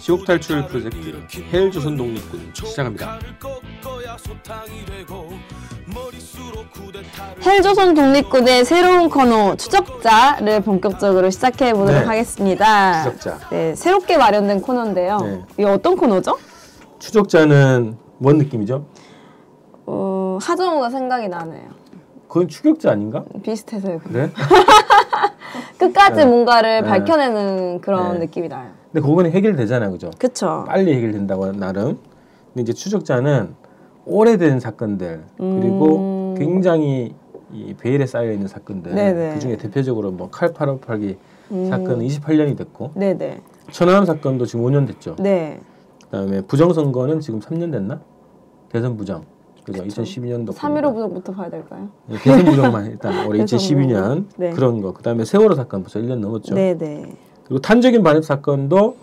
지옥 탈출 프로젝트 헬조선 독립군 시작합니다. 헬조선 독립군의 새로운 코너 추적자를 본격적으로 시작해 보도록 네. 하겠습니다. 추적자. 네, 새롭게 마련된 코너인데요. 네. 이게 어떤 코너죠? 추적자는 뭔 느낌이죠? 어, 하정우가 생각이 나네요. 그건 추격자 아닌가? 비슷해서요. 그래? 끝까지 네. 뭔가를 네. 밝혀내는 그런 네. 느낌이 나요. 근데 그거는 해결되잖아요, 그죠? 그쵸. 빨리 해결된다고 나름. 근데 이제 추적자는 오래된 사건들 그리고 음. 굉장히 이 베일에 쌓여 있는 사건들 네네. 그 중에 대표적으로 뭐 칼파로 팔기 음. 사건은 28년이 됐고 네네. 천안함 사건도 지금 5년 됐죠. 네. 그다음에 부정선거는 지금 3년 됐나? 대선 부정. 그죠? 2012년도 3.15 부정부터 봐야 될까요? 대선 부정만 일단 올해 대선 2012년 부정. 네. 그런 거. 그다음에 세월호 사건 벌써 1년 넘었죠. 네네. 그리고 탄저균 반입 사건도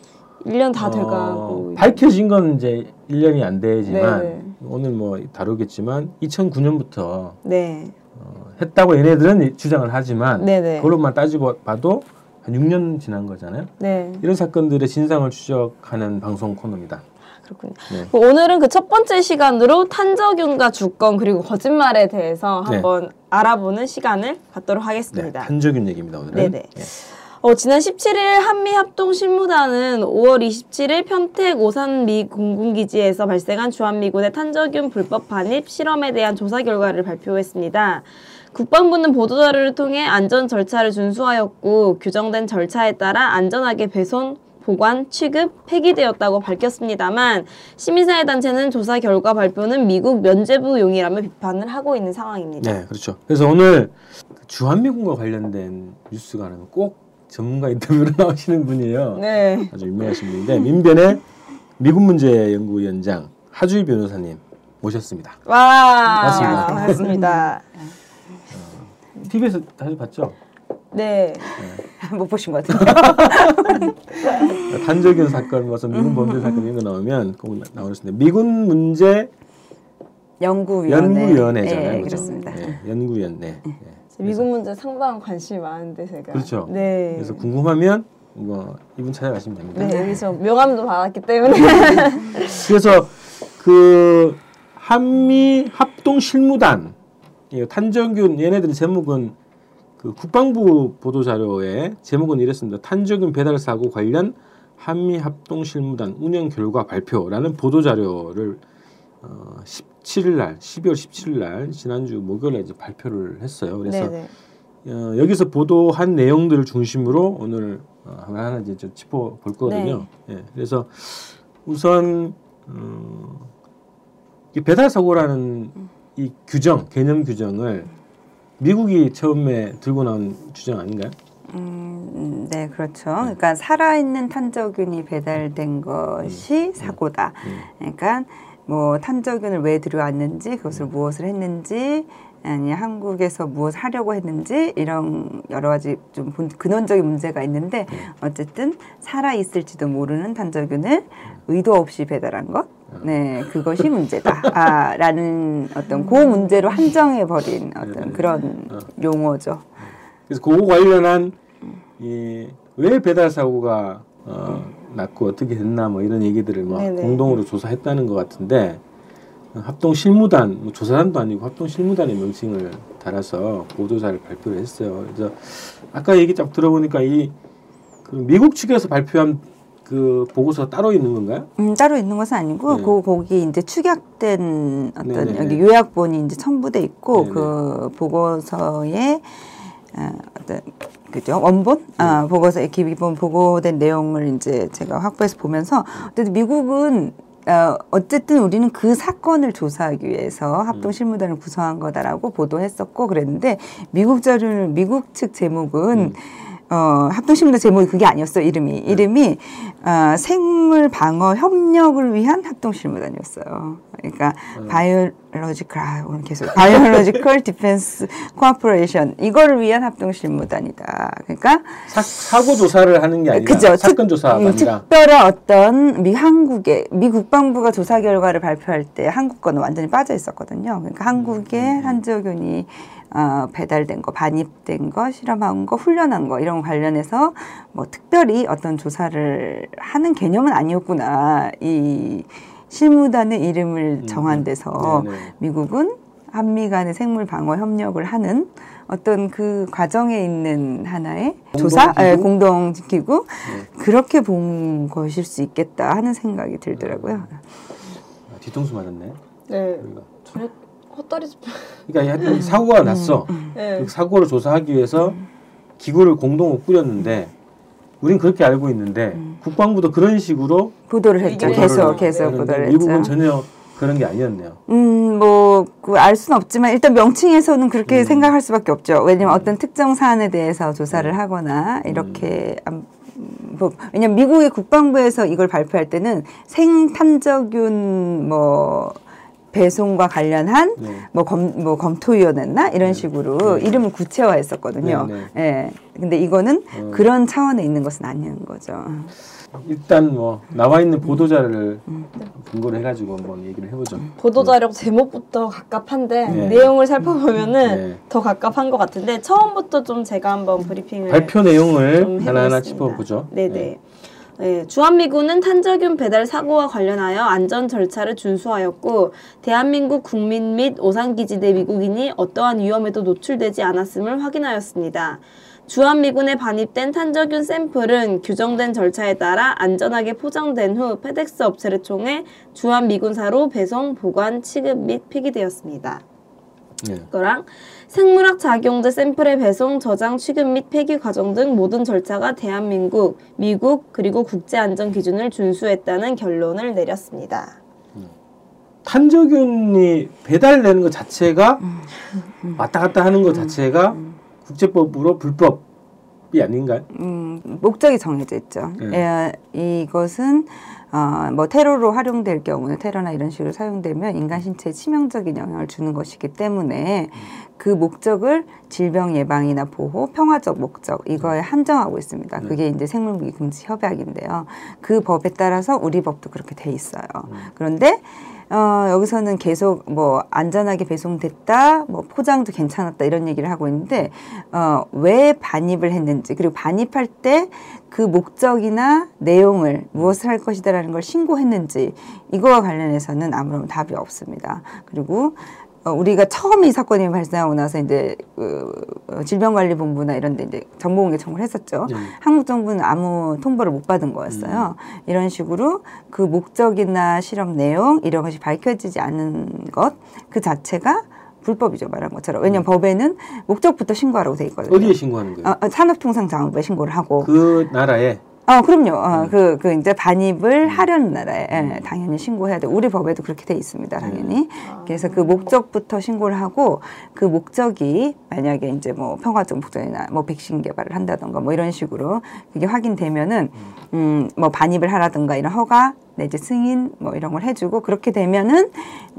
1년 다 어, 돼가고. 밝혀진 건 이제 1년이 안 되지만 네. 오늘 뭐 다루겠지만 2009년부터 네. 어, 했다고 얘네들은 주장을 하지만 네네. 그걸로만 따지고 봐도 한 6년 지난 거잖아요. 네. 이런 사건들의 진상을 추적하는 방송 코너입니다. 그렇군요. 네. 그 오늘은 그 첫 번째 시간으로 탄저균과 주권 그리고 거짓말에 대해서 네. 한번 알아보는 시간을 갖도록 네, 하겠습니다. 탄저균 얘기입니다 오늘은. 네네. 예. 어, 지난 17일 한미합동실무단은 5월 27일 평택 오산 미 공군기지에서 발생한 주한미군의 탄저균 불법 반입 실험에 대한 조사 결과를 발표했습니다. 국방부는 보도자료를 통해 안전 절차를 준수하였고 규정된 절차에 따라 안전하게 배송, 보관, 취급, 폐기되었다고 밝혔습니다만 시민사회 단체는 조사 결과 발표는 미국 면죄부용이라며 비판을 하고 있는 상황입니다. 네, 그렇죠. 그래서 오늘 그 주한미군과 관련된 뉴스가 나면 꼭 전문가 인터뷰로 나오시는 분이에요. 네. 아주 유명하신 분인데 민변의 미군 문제 연구위원장 하주희 변호사님 모셨습니다. 와, 맞습니다. 반갑습니다. TV에서 다시 봤죠? 네. 못 보신 것 같은데. 단적인 사건, 무슨 미군 범죄 사건 이런 거 나오면 꼭 나- 나오는데 미군 문제 연구위원회. 연구위원회잖아요. 네, 그죠? 그렇습니다. 네, 연구위원회. 네. 미국 문제 상당한 관심이 많은데 제가. 그렇죠. 네. 그래서 궁금하면 뭐 이분 찾아가시면 됩니다. 네 여기서 명함도 받았기 때문에. 그래서 그 한미 합동 실무단 이 탄저균 얘네들의 제목은 그 국방부 보도 자료에 제목은 이랬습니다. 탄저균 배달 사고 관련 한미 합동 실무단 운영 결과 발표라는 보도 자료를 어 17일 날 12월 17일 날 지난주 목요일에 이제 발표를 했어요. 그래서 네네. 어, 여기서 보도한 내용들을 중심으로 오늘 어, 하나 이제 좀 짚어 볼 거거든요. 예, 그래서 우선 어, 이 배달 사고라는 이 규정 개념 규정을 미국이 처음에 들고 나온 규정 아닌가요? 음, 네, 그렇죠. 그러니까 살아있는 탄저균이 배달된 것이 사고다. 그러니까 뭐 탄저균을 왜 들여왔는지, 그것을 무엇을 했는지, 아니 한국에서 무엇을 하려고 했는지 이런 여러 가지 좀 본- 근원적인 문제가 있는데 어쨌든 살아 있을지도 모르는 탄저균을 의도 없이 배달한 것, 네 그것이 문제다. 아 라는 어떤 그 문제로 한정해 버린 어떤 그런 용어죠. 그래서 그거 관련한 이 왜 배달 사고가 어, 났고 어떻게 됐나 뭐 이런 얘기들을 막 네네. 공동으로 조사했다는 것 같은데 어, 합동 실무단 뭐 조사단도 아니고 합동 실무단의 명칭을 달아서 보도자를 발표를 했어요. 그래서 아까 얘기 쫙 들어보니까 이 그 미국 측에서 발표한 그 보고서가 따로 있는 건가요? 음, 따로 있는 것은 아니고 네. 그 거기 이제 축약된 어떤 네네네. 여기 요약본이 이제 첨부돼 있고 네네. 그 보고서에 어, 어떤 그죠? 원본? 아 보고서에 기본 보고된 내용을 이제 제가 확보해서 보면서 어쨌든 미국은 어, 어쨌든 우리는 그 사건을 조사하기 위해서 합동 실무단을 구성한 거다라고 보도했었고 그랬는데 미국 자료를 미국 측 제목은 어, 합동실무단 제목이 그게 아니었어 이름이 이름이 어, 생물 방어 협력을 위한 합동실무단이었어요. 그러니까 biological 아, 오늘 계속 biological defense cooperation 이거를 위한 합동실무단이다. 그러니까 사, 사고 조사를 하는 게 아니라 그죠. 사건 특- 조사가 음, 아니라 특별한 어떤 미 한국의 미 국방부가 조사 결과를 발표할 때 한국 거는 완전히 빠져 있었거든요. 그러니까 한국의 음, 탄저균이 어, 배달된 거, 반입된 거, 실험한 거, 훈련한 거 이런 거 관련해서 뭐 특별히 어떤 조사를 하는 개념은 아니었구나. 이 실무단의 이름을 정한 데서 네네. 미국은 한미 간의 생물 방어 협력을 하는 어떤 그 과정에 있는 하나의 조사, 공동기구? 예, 공동기구 네. 그렇게 본 것일 수 있겠다 하는 생각이 들더라고요. 아, 뒤통수 맞았네. 네. 여기가. 헛다리 짚. 그러니까 하여튼 사고가 났어. 네. 그 사고를 조사하기 위해서 기구를 공동으로 꾸렸는데 우린 그렇게 알고 있는데 국방부도 그런 식으로 보도를 했죠. 계속. 계속 했는데 보도를 미국은 했죠. 전혀 그런 게 아니었네요. 음, 뭐, 그 알 수는 없지만, 일단 명칭에서는 그렇게 음. 생각할 수밖에 없죠. 왜냐면 어떤 특정 사안에 대해서 조사를 음. 하거나, 이렇게, 안- 뭐, 왜냐면 미국의 국방부에서 이걸 발표할 때는 생탄저균, 뭐, 배송과 관련한 네. 뭐, 검, 뭐 검토위원회나 이런 식으로 네. 이름을 구체화했었거든요. 네, 예. 근데 이거는 어. 그런 차원에 있는 것은 아닌 거죠. 일단 뭐 나와 있는 음. 보도자를 근거로 해가지고 한번 얘기를 해보죠. 보도 자료 제목부터 갑갑한데 네. 내용을 살펴보면은 네. 더 갑갑한 것 같은데 처음부터 좀 제가 한번 브리핑을 발표 좀 내용을 하나하나. 짚어보죠. 네네. 네, 주한미군은 탄저균 배달 사고와 관련하여 안전 절차를 준수하였고 대한민국 국민 및 오산기지대 미국인이 어떠한 위험에도 노출되지 않았음을 확인하였습니다. 주한미군에 반입된 탄저균 샘플은 규정된 절차에 따라 안전하게 포장된 후 페덱스 업체를 통해 주한미군사로 배송, 보관, 취급 및 폐기되었습니다. 네. 거랑 생물학 작용제 샘플의 배송, 저장, 취급 및 폐기 과정 등 모든 절차가 대한민국, 미국 그리고 국제 안전 기준을 준수했다는 결론을 내렸습니다. 탄저균이 배달되는 것 자체가 왔다 갔다 하는 것 자체가 국제법으로 불법이 아닌가요? 음, 목적이 정해져 있죠. 네. 예, 이것은 어, 뭐 테러로 활용될 경우는 테러나 이런 식으로 사용되면 인간 신체에 치명적인 영향을 주는 것이기 때문에 그 목적을 질병 예방이나 보호, 평화적 목적 이거에 한정하고 있습니다. 그게 이제 생물무기 금지 협약인데요. 그 법에 따라서 우리 법도 그렇게 돼 있어요. 그런데 어, 여기서는 계속 뭐 안전하게 배송됐다, 뭐 포장도 괜찮았다 이런 얘기를 하고 있는데 어, 왜 반입을 했는지 그리고 반입할 때 그 목적이나 내용을 무엇을 할 것이다라는 걸 신고했는지 이거와 관련해서는 아무런 답이 없습니다. 그리고 어, 우리가 처음 이 사건이 발생하고 나서 이제 그 어, 질병관리본부나 이런 데 이제 정보공개 청구를 했었죠. 네. 한국 정부는 아무 통보를 못 받은 거였어요. 이런 식으로 그 목적이나 실험 내용 이런 것이 밝혀지지 않은 것 그 자체가 불법이죠 말한 것처럼. 왜냐하면 법에는 목적부터 신고하라고 돼 있거든요. 어디에 신고하는 거예요? 어, 어, 산업통상자원부에 신고를 하고. 그 나라에 어, 그럼요. 어, 그, 그 이제 반입을 하려는 나라에 예, 당연히 신고해야 돼. 우리 법에도 그렇게 돼 있습니다. 당연히. 그래서 그 목적부터 신고를 하고 그 목적이 만약에 이제 뭐 평화적 목적이나 뭐 백신 개발을 한다던가 뭐 이런 식으로 그게 확인되면은 음, 뭐 반입을 하라든가 이런 허가 내지 승인 뭐 이런 걸 해주고 그렇게 되면은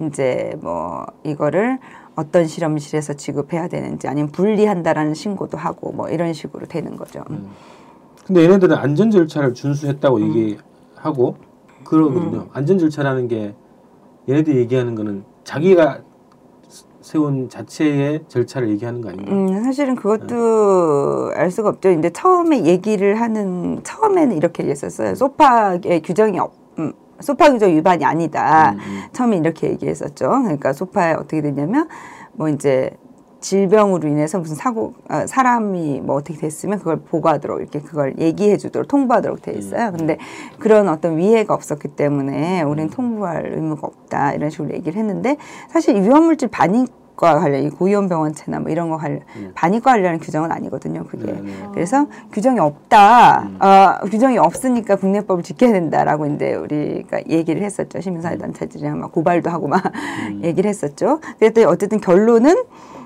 이제 뭐 이거를 어떤 실험실에서 지급해야 되는지 아니면 분리한다라는 신고도 하고 뭐 이런 식으로 되는 거죠. 음. 근데 얘네들은 안전 절차를 준수했다고 음. 얘기하고 그러거든요. 안전 절차라는 게 얘네들이 얘기하는 거는 자기가 세운 자체의 절차를 얘기하는 거 아닌가요? 음, 사실은 그것도 알 수가 없죠. 이제 처음에 얘기를 하는 처음에는 이렇게 얘기했었어요. 소파의 규정이 없, 음, 소파 규정 위반이 아니다. 음, 음. 처음에 이렇게 얘기했었죠. 그러니까 소파에 어떻게 됐냐면 뭐 이제 질병으로 인해서 무슨 사고 아, 사람이 뭐 어떻게 됐으면 그걸 보고하도록 이렇게 그걸 얘기해 주도록 통보하도록 돼 있어요. 근데 그런 어떤 위해가 없었기 때문에 우리는 통보할 의무가 없다 이런 식으로 얘기를 했는데 사실 이 위험물질 반입 과 관련 이 고위험 병원체나 뭐 이런 거 관련 반입과 관련한 규정은 아니거든요. 그게 네, 네. 그래서 규정이 없다. 어, 규정이 없으니까 국내법을 지켜야 된다라고 이제 우리가 얘기를 했었죠. 시민사회 단체들이랑 막 고발도 하고 막 얘기를 했었죠. 그랬더니 어쨌든 결론은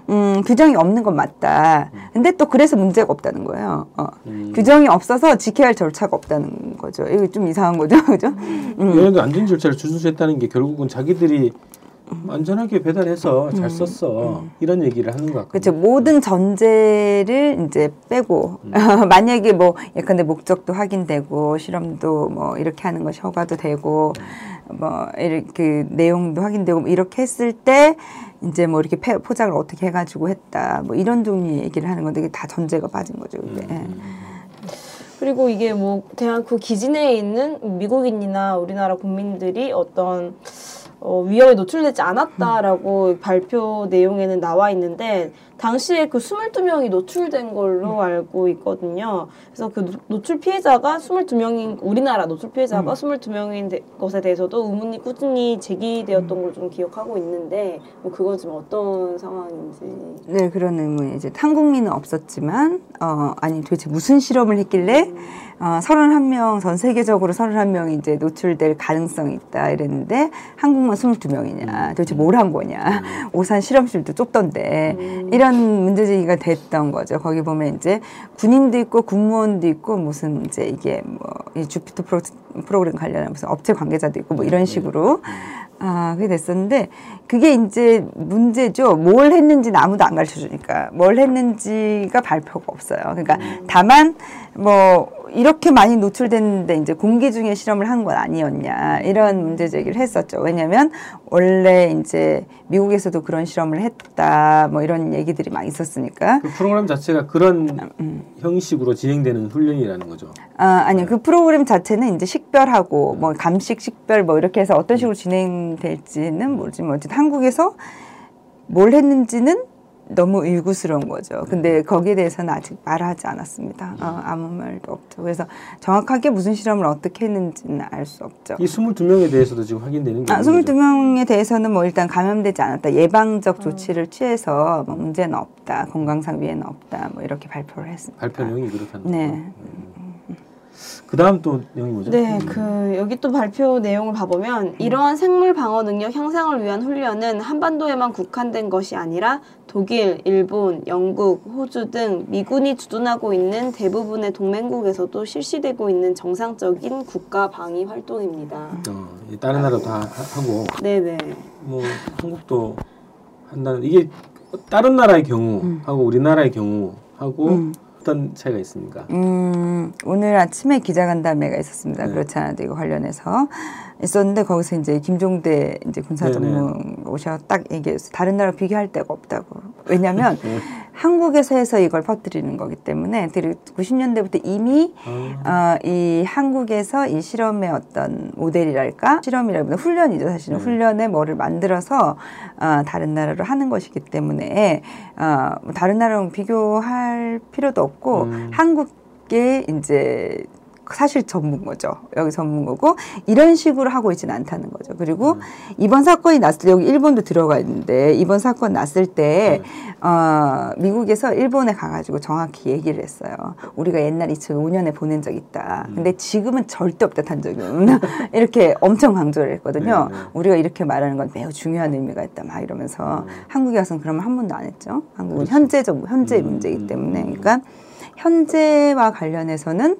음, 규정이 없는 건 맞다. 근데 또 그래서 문제가 없다는 거예요. 어. 음. 규정이 없어서 지켜야 할 절차가 없다는 거죠. 이거 좀 이상한 거죠. 그죠? 얘네들 안전 절차를 준수했다는 게 결국은 자기들이 안전하게 배달해서 잘 썼어 이런 얘기를 하는 것. 음. 그렇죠. 모든 전제를 이제 빼고 만약에 뭐 예컨대 목적도 확인되고 실험도 뭐 이렇게 하는 것이 허가도 되고 뭐 이렇게 그 내용도 확인되고 뭐 이렇게 했을 때 이제 뭐 이렇게 페- 포장을 어떻게 해가지고 했다 뭐 이런 종류 얘기를 하는 건데 이게 다 전제가 빠진 거죠. 그게. 음. 그리고 이게 뭐 대한 그 기지 내에 있는 미국인이나 우리나라 국민들이 어떤 어, 위험에 노출되지 않았다라고 발표 내용에는 나와 있는데 당시에 그 22명이 노출된 걸로 알고 있거든요. 그래서 그 노- 노출 피해자가 22명인 우리나라 노출 피해자가 22명인 데- 것에 대해서도 의문이 꾸준히 제기되었던 걸 좀 기억하고 있는데 뭐 그건 지금 어떤 상황인지. 네 그런 의문이 이제 한국민은 없었지만 어 아니 도대체 무슨 실험을 했길래 어 31명 전 세계적으로 31명이 이제 노출될 가능성이 있다 이랬는데 한국만 22명이냐 도대체 뭘 한 거냐. 오산 실험실도 좁던데. 이런 문제 제기가 됐던 거죠 거기 보면 이제 군인도 있고 군무원도 있고 무슨 이제 이게 뭐이 주피터 프로, 프로그램 관련한 무슨 업체 관계자도 있고 뭐 이런 식으로 아, 그게 됐었는데, 그게 이제 문제죠. 뭘 했는지는 아무도 안 가르쳐 주니까. 뭘 했는지가 발표가 없어요. 그러니까 다만, 뭐, 이렇게 많이 노출됐는데 이제 공기 중에 실험을 한 건 아니었냐. 이런 문제 제기를 했었죠. 왜냐면 원래 이제 미국에서도 그런 실험을 했다. 뭐 이런 얘기들이 많이 있었으니까. 그 프로그램 자체가 그런 형식으로 진행되는 훈련이라는 거죠. 아, 아니요. 그 프로그램 자체는 이제 식별하고 뭐 감식 식별 뭐 이렇게 해서 어떤 식으로 진행될지는 모르지만 어쨌든 한국에서 뭘 했는지는 너무 의구스러운 거죠. 근데 거기에 대해서는 아직 말하지 않았습니다. 어, 아무 말도 없죠. 그래서 정확하게 무슨 실험을 어떻게 했는지는 알 수 없죠. 이 22명에 대해서도 지금 확인되는 게 아, 있는 거죠. 22명에 대해서는 뭐 일단 감염되지 않았다. 예방적 조치를 취해서 뭐 문제는 없다. 건강상 위해는 없다. 뭐 이렇게 발표를 했습니다. 발표 내용이 그렇다는 네. 거죠. 그 다음 또 내용이 뭐죠? 네, 그 여기 또 발표 내용을 봐보면 이러한 생물 방어 능력 향상을 위한 훈련은 한반도에만 국한된 것이 아니라 독일, 일본, 영국, 호주 등 미군이 주둔하고 있는 대부분의 동맹국에서도 실시되고 있는 정상적인 국가 방위 활동입니다. 어, 이 다른 나라도 다 하- 하고 네네. 뭐 한국도 한다는 이게 다른 나라의 경우하고 우리나라의 경우하고 어떤 차이가 있습니까? 음, 오늘 아침에 기자간담회가 있었습니다. 네. 그렇지 않아도 이거 관련해서 있었는데 거기서 이제 김종대 이제 군사 전문 오셔 딱 얘기했어요. 다른 나라 비교할 데가 없다고. 왜냐하면 네. 한국에서 해서 이걸 퍼뜨리는 거기 때문에 그리고 90년대부터 이미 아, 어, 이 한국에서 이 실험의 어떤 모델이랄까 실험이라기보다 훈련이죠 사실은 네. 훈련의 뭐를 만들어서 어, 다른 나라로 하는 것이기 때문에 어, 뭐 다른 나라랑 비교할 필요도 없고 음. 한국의 이제 사실 전문거죠. 여기 전문거고 이런 식으로 하고 있지는 않다는 거죠. 그리고 음. 이번 사건이 났을 때 여기 일본도 들어가 있는데 이번 사건 났을 때 네. 어, 미국에서 일본에 가가지고 정확히 얘기를 했어요. 우리가 옛날 2005년에 보낸 적 있다. 음. 근데 지금은 절대 없다 탄적은 이렇게 엄청 강조를 했거든요. 네, 네. 우리가 이렇게 말하는 건 매우 중요한 의미가 있다. 막 이러면서 한국에 와서는 그러면 한 번도 안 했죠. 한국은 음. 그렇죠. 현재적 현재 음, 문제이기 음, 때문에 음. 그러니까 현재와 관련해서는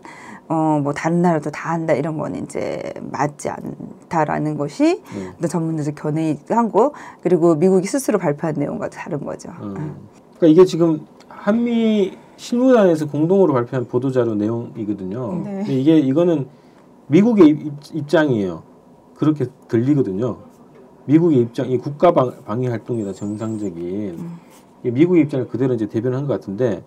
어 뭐 다른 나라도 다 한다 이런 건 이제 맞지 않다라는 것이 네. 또 전문가적 견해한 거 그리고 미국이 스스로 발표한 내용과 다른 거죠. 음. 그러니까 이게 지금 한미 실무단에서 공동으로 발표한 보도자료 내용이거든요. 네. 이게 이거는 미국의 입, 입장이에요. 그렇게 들리거든요. 미국의 입장, 이 국가 방, 방위 활동이다 정상적인 이게 미국의 입장을 그대로 이제 대변한 것 같은데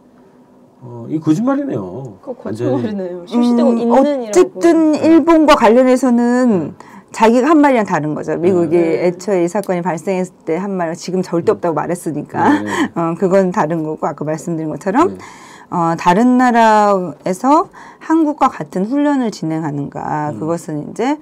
어, 이 거짓말이네요. 거짓말이네요. 실시되고 음, 있는이라고. 어쨌든 일본과 관련해서는 자기가 한 말이랑 다른 거죠. 미국이 네. 애초에 이 사건이 발생했을 때 한 말은 지금 절대 없다고 말했으니까 네, 네. 어, 그건 다른 거고 아까 말씀드린 것처럼 네. 어, 다른 나라에서 한국과 같은 훈련을 진행하는가 음. 그것은 이제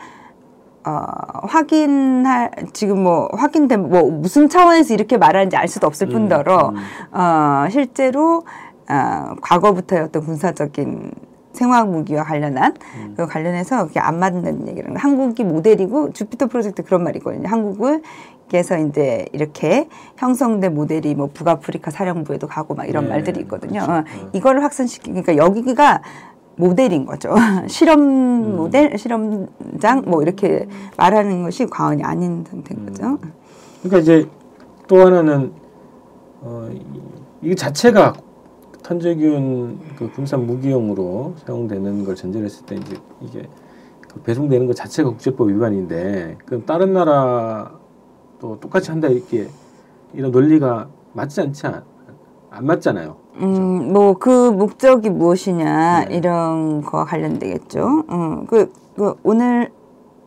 어, 확인할 지금 뭐 확인된 뭐 무슨 차원에서 이렇게 말하는지 알 수도 없을 음, 뿐더러 음. 어, 실제로 어, 과거부터의 어떤 군사적인 생화학 무기와 관련한 음. 그 관련해서 그게 안 맞는 거. 한국이 모델이고 주피터 프로젝트 그런 말이거든요. 한국을 그래서 이제 이렇게 형성된 모델이 뭐 북아프리카 사령부에도 가고 막 이런 네, 말들이 있거든요. 그렇죠. 어, 이거를 확산시키니까 여기가 모델인 거죠. 실험 음. 모델, 실험장 뭐 이렇게 말하는 것이 과언이 아닌 상태인 거죠. 그러니까 이제 또 하나는 어, 이, 이 자체가 탄저균 그 군사 무기용으로 사용되는 걸 전제로 했을 때 이제 이게 그그 배송되는 것 자체가 국제법 위반인데 그럼 다른 나라 또 똑같이 한다 이렇게 이런 논리가 맞지 않지 않, 안 맞잖아요. 음, 뭐 그 목적이 무엇이냐 네. 이런 거와 관련되겠죠. 음, 그, 그 오늘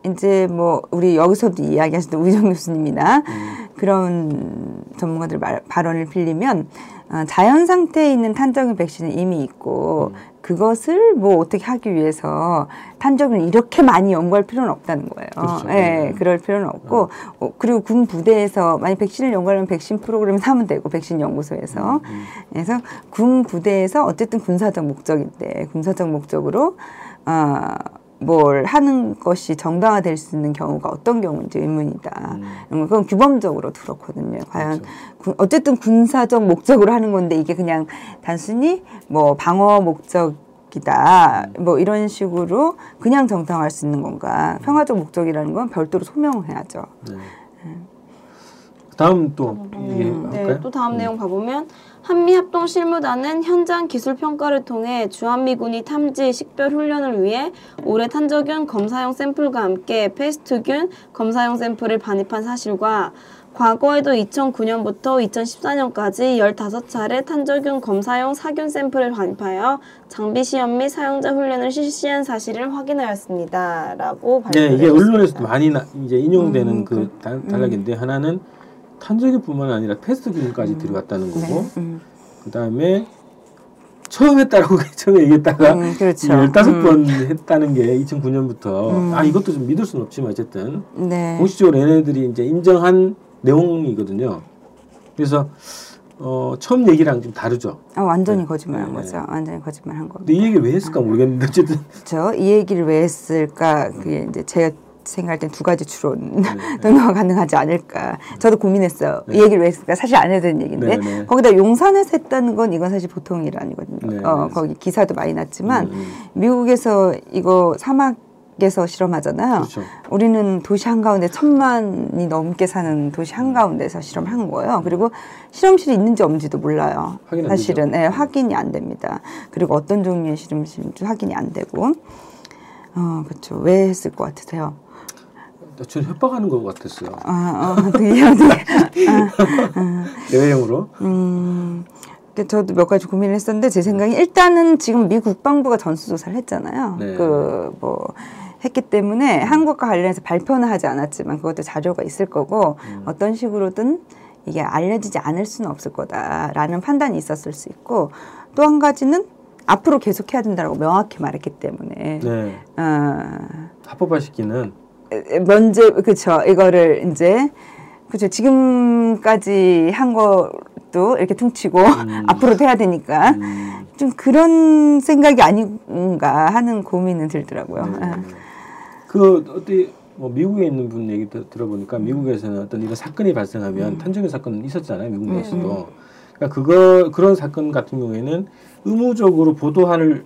이제 뭐 우리 여기서도 이야기하시던 우정 교수님이나 음. 그런 전문가들 말, 발언을 빌리면 어, 자연 상태에 있는 탄저균 백신은 이미 있고 음. 그것을 뭐 어떻게 하기 위해서 탄저균을 이렇게 많이 연구할 필요는 없다는 거예요. 그렇죠. 예, 네. 그럴 필요는 없고 어, 그리고 군 부대에서 만약 백신을 연구하려면 백신 프로그램 사면 되고 백신 연구소에서 음. 그래서 군 부대에서 어쨌든 군사적 목적인데 군사적 목적으로 어, 뭘 하는 것이 정당화될 수 있는 경우가 어떤 경우인지 의문이다. 음. 그건 규범적으로 그렇거든요. 과연 그렇죠. 군- 어쨌든 군사적 목적으로 하는 건데 이게 그냥 단순히 뭐 방어 목적 이다. 뭐 이런 식으로 그냥 정당화할 수 있는 건가? 평화적 목적이라는 건 별도로 소명해야죠. 네. 다음 또 이게 음, 네? 또 다음 내용 봐보면 한미 합동 실무단은 현장 기술 평가를 통해 주한미군이 탐지 식별 훈련을 위해 올해 탄저균 검사용 샘플과 함께 패스트균 검사용 샘플을 반입한 사실과 과거에도 2009년부터 2014년까지 15차례 탄저균 검사용 사균 샘플을 반입하여 장비 시험 및 사용자 훈련을 실시한 사실을 확인하였습니다. 라고 네, 발표를 이게 했습니다. 언론에서도 많이 나, 이제 인용되는 음, 그 다- 단락인데 하나는 탄저균뿐만 아니라 패스트균까지 들어갔다는 거고 음. 그 다음에 처음 했다라고 처음에 얘기했다가 음, 그렇죠. 15번 했다는 게 2009년부터 음. 아 이것도 좀 믿을 수는 없지만 어쨌든 네. 공식적으로 얘네들이 이제 인정한 내용이거든요. 그래서 어, 처음 얘기랑 좀 다르죠. 아, 완전히 네. 거짓말한 네, 거죠. 완전히 거짓말한 거. 근데 이 얘기 왜 했을까 모르겠는데 어쨌든 그렇죠. 이 얘기를 왜 했을까? 그게 이제 제가 생각할 땐두 가지 추론 네. 등로가 가능하지 않을까. 저도 고민했어요. 이 얘기를 왜 했을까? 사실 안 해도 되는 얘기인데 네, 네. 거기다 용산에서 했다는 건 이건 사실 보통 일 아니거든요. 네, 어, 네. 거기 기사도 많이 났지만 음, 음. 미국에서 이거 사막 에서 실험하잖아요. 그렇죠. 우리는 도시 한가운데 천만이 넘게 사는 도시 한가운데서 실험한 거예요. 그리고 실험실이 있는지 없는지도 몰라요. 사실은. 네, 확인이 안 됩니다. 그리고 어떤 종류의 실험실인지 확인이 안 되고. 어, 그렇죠. 왜 했을 것 같으세요? 저는 협박하는 것 같았어요. 아, 어, 되게, 되게. 대외형으로. 음, 그 저도 몇 가지 고민을 했었는데 제 생각에 일단은 지금 미 국방부가 전수조사를 했잖아요. 네. 그 뭐 했기 때문에 한국과 관련해서 발표는 하지 않았지만 그것도 자료가 있을 거고 음. 어떤 식으로든 이게 알려지지 않을 수는 없을 거다라는 판단이 있었을 수 있고 또 한 가지는 앞으로 계속해야 된다고 명확히 말했기 때문에 네. 어, 합법화시키는 에, 먼저 그쵸 이거를 이제 그쵸 지금까지 한 것도 이렇게 퉁치고 음. 앞으로도 해야 되니까 음, 좀 그런 생각이 아닌가 하는 고민은 들더라고요. 네. 아. 그 어디 뭐 미국에 있는 분 얘기 들- 들어보니까 미국에서는 어떤 이런 사건이 음. 발생하면 탄저균 사건 있었잖아요 미국 내에서도 그러니까 그거 그런 사건 같은 경우에는 의무적으로 보도할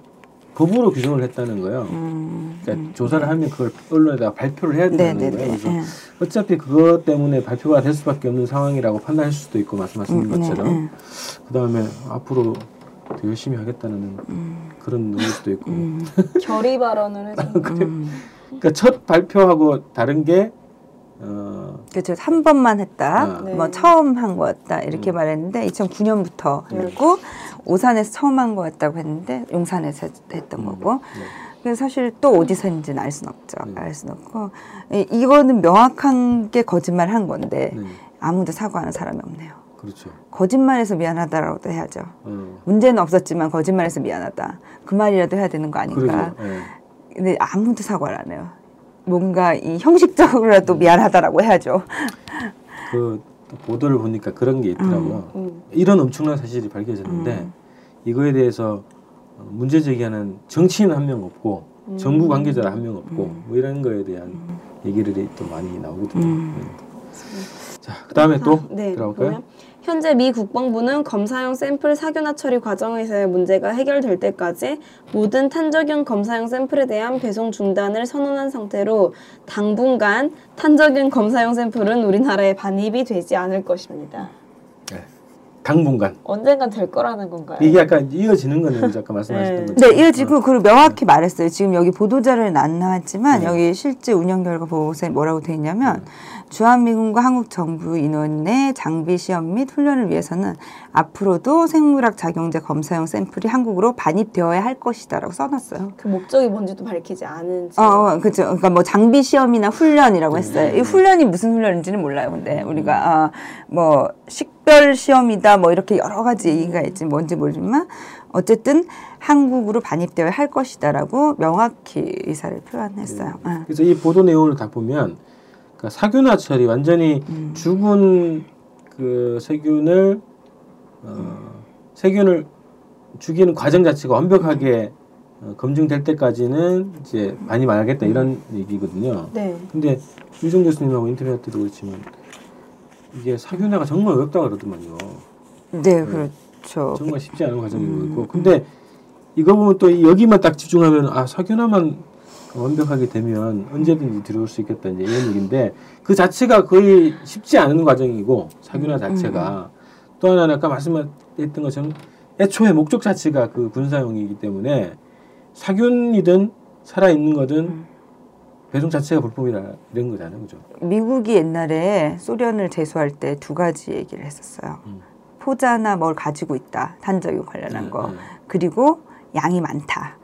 법으로 규정을 했다는 거예요. 음, 그러니까 조사를 하면 그걸 언론에다가 발표를 해야 된다는 네네네. 거예요. 그래서 예. 어차피 그것 때문에 발표가 될 수밖에 없는 상황이라고 판단할 수도 있고 말씀하신 음, 네, 것처럼 네. 그 다음에 앞으로 더 열심히 하겠다는 음. 그런 의미일 수도 있고 결의 발언을 해서 그러니까 첫 발표하고 다른 게 어, 그렇죠. 한 번만 했다. 아. 네. 뭐 처음 한 거였다. 이렇게 음. 말했는데 2009년부터 했고 오산에서 처음 한 거였다고 했는데 용산에서 했- 했던 음. 거고. 네. 그래서 사실 또 어디서 했는지는 알 수는 없죠. 네. 알 수는 없고 이- 이거는 명확한 게 거짓말 한 건데 네, 아무도 사과하는 사람이 없네요. 그렇죠. 거짓말해서 미안하다라고도 해야죠. 어, 문제는 없었지만 거짓말해서 미안하다. 그 말이라도 해야 되는 거 아닌가. 그러죠. 예. 근데 아무도 사과를 안 해요. 뭔가 이 형식적으로라도 음. 미안하다라고 해야죠. 그또 보도를 보니까 그런 게 있더라고요. 음. 이런 엄청난 사실이 밝혀졌는데 음. 이거에 대해서 어, 문제 제기하는 정치인 한 명 없고 음. 정부 관계자 한 명 없고 음. 뭐 이런 거에 대한 얘기들이 또 많이 나오거든요. 음. 네. 자, 그다음에 또 네, 들어볼까요? 현재 미 국방부는 검사용 샘플 사균화 처리 과정에서의 문제가 해결될 때까지 모든 탄저균 검사용 샘플에 대한 배송 중단을 선언한 상태로 당분간 탄저균 검사용 샘플은 우리나라에 반입이 되지 않을 것입니다. 네. 당분간 언젠간 될 거라는 건가요? 이게 약간 이어지는 거는 아까 말씀하셨던 네. 네, 이어지고 그리고 명확히 말했어요. 지금 여기 보도자료는 안 나왔지만 네. 여기 실제 운영 결과 보고서에 뭐라고 돼 있냐면 주한미군과 한국 정부 인원의 장비 시험 및 훈련을 위해서는 앞으로도 생물학 작용제 검사용 샘플이 한국으로 반입되어야 할 것이다라고 써놨어요. 그 목적이 뭔지도 밝히지 않은지. 어, 어 그죠. 그러니까 뭐 장비 시험이나 훈련이라고 했어요. 네. 이 훈련이 무슨 훈련인지는 몰라요. 근데 우리가 아, 뭐 식별 시험이다 뭐 이렇게 여러 가지 얘기가 있지 뭔지 모르지만 어쨌든 한국으로 반입되어야 할 것이다라고 명확히 의사를 표현했어요. 아. 그래서 이 보도 내용을 다 보면 그러니까 사균화 처리 완전히 음. 죽은 그 세균을 어, 세균을 죽이는 과정 자체가 완벽하게 어, 검증될 때까지는 이제 많이 말하겠다 이런 얘기거든요. 네. 근데 유정 교수님하고 인터뷰할 때도 그렇지만 이게 사균화가 정말 어렵다 그러더만요. 네, 그렇죠. 정말 쉽지 않은 과정인 거고. 근데 이거 보면 또 여기만 딱 집중하면 아 사균화만 완벽하게 되면 언제든지 들어올 수 있겠다 이제 이런 얘기인데 그 자체가 거의 쉽지 않은 과정이고 사균화 자체가 또 하나는 아까 말씀했던 것처럼 애초에 목적 자체가 그 군사용이기 때문에 사균이든 살아 있는 거든 배송 자체가 불법이라 이런 거잖아요, 그죠? 미국이 옛날에 소련을 제소할 때 두 가지 얘기를 했었어요. 음. 포자나 뭘 가지고 있다. 탄저유 관련한 네, 거. 네. 그리고 양이 많다.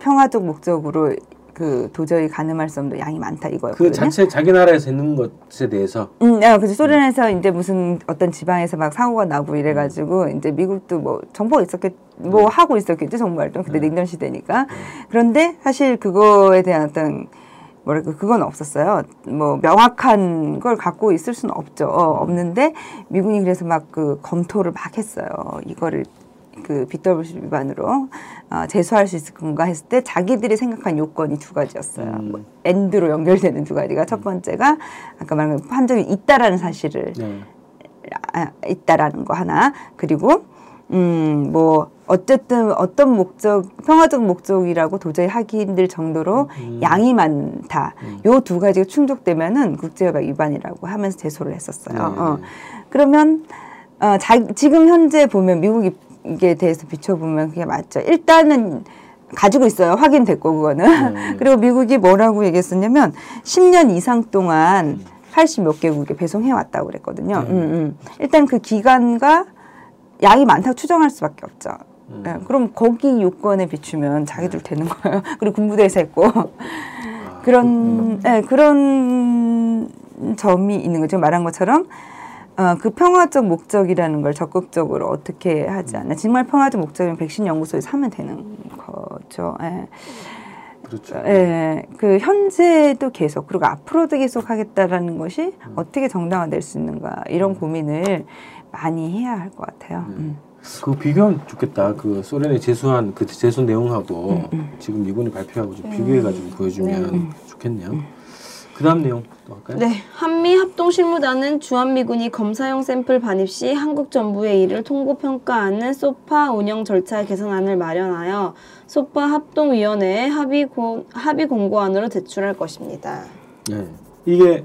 평화적 목적으로 그 도저히 가늠할 수 없는 양이 많다 이거였거든요. 그 자체 자기 나라에서 있는 것에 대해서 음, 야, 그래서 소련에서 이제 무슨 어떤 지방에서 막 사고가 나고 이래가지고 이제 미국도 뭐 정보가 있었겠, 뭐 하고 있었겠죠 정보 활동 그때 냉전 시대니까. 그런데 사실 그거에 대한 어떤 뭐랄까 그건 없었어요. 뭐 명확한 걸 갖고 있을 수는 없죠. 어, 없는데 미군이 그래서 막 그 검토를 막 했어요. 이거를 그 BWC 위반으로 어, 제소할 수 있을 건가 했을 때 자기들이 생각한 요건이 두 가지였어요. 음. 뭐 엔드로 연결되는 두 가지가 첫 번째가 아까 말한 판정이 있다라는 사실을 네. 아, 있다라는 거 하나 그리고 음 뭐 어쨌든 어떤 목적 평화적 목적이라고 도저히 하기 힘들 정도로 음. 양이 많다 요두 가지가 충족되면은 국제협약 위반이라고 하면서 제소를 했었어요. 네. 어. 그러면 어, 자, 지금 현재 보면 미국이 이게 대해서 비춰보면 그게 맞죠. 일단은 가지고 있어요. 확인됐고 그거는. 네. 그리고 미국이 뭐라고 얘기했었냐면 10년 이상 동안 80 몇 개국에 배송해 왔다고 그랬거든요. 네. 음, 음. 일단 그 기간과 양이 많다고 추정할 수밖에 없죠. 음. 예, 그럼 거기 요건에 비추면 자기들 되는 거예요. 그리고 군부대에서 했고 아, 그런 예, 그런 점이 있는 거죠. 말한 것처럼 어, 그 평화적 목적이라는 걸 적극적으로 어떻게 하지 않나. 정말 평화적 목적이면 백신 연구소에서 하면 되는 거죠. 예. 그렇죠. 예, 그 현재도 계속 그리고 앞으로도 계속 하겠다라는 것이 어떻게 정당화될 수 있는가 이런 고민을 많이 해야 할 것 같아요. 음. 그 비교하면 좋겠다. 그 소련에 제수한 그 제수 내용하고 음, 지금 미군이 발표하고 좀 비교해가지고 보여주면 좋겠네요. 그다음 내용 또 할까요? 네, 한미 합동 실무단은 주한미군이 검사용 샘플 반입 시 한국 정부의 이를 통보 평가하는 소파 운영 절차 개선안을 마련하여 소파 합동위원회에 합의, 고, 합의 공고안으로 제출할 것입니다. 네. 이게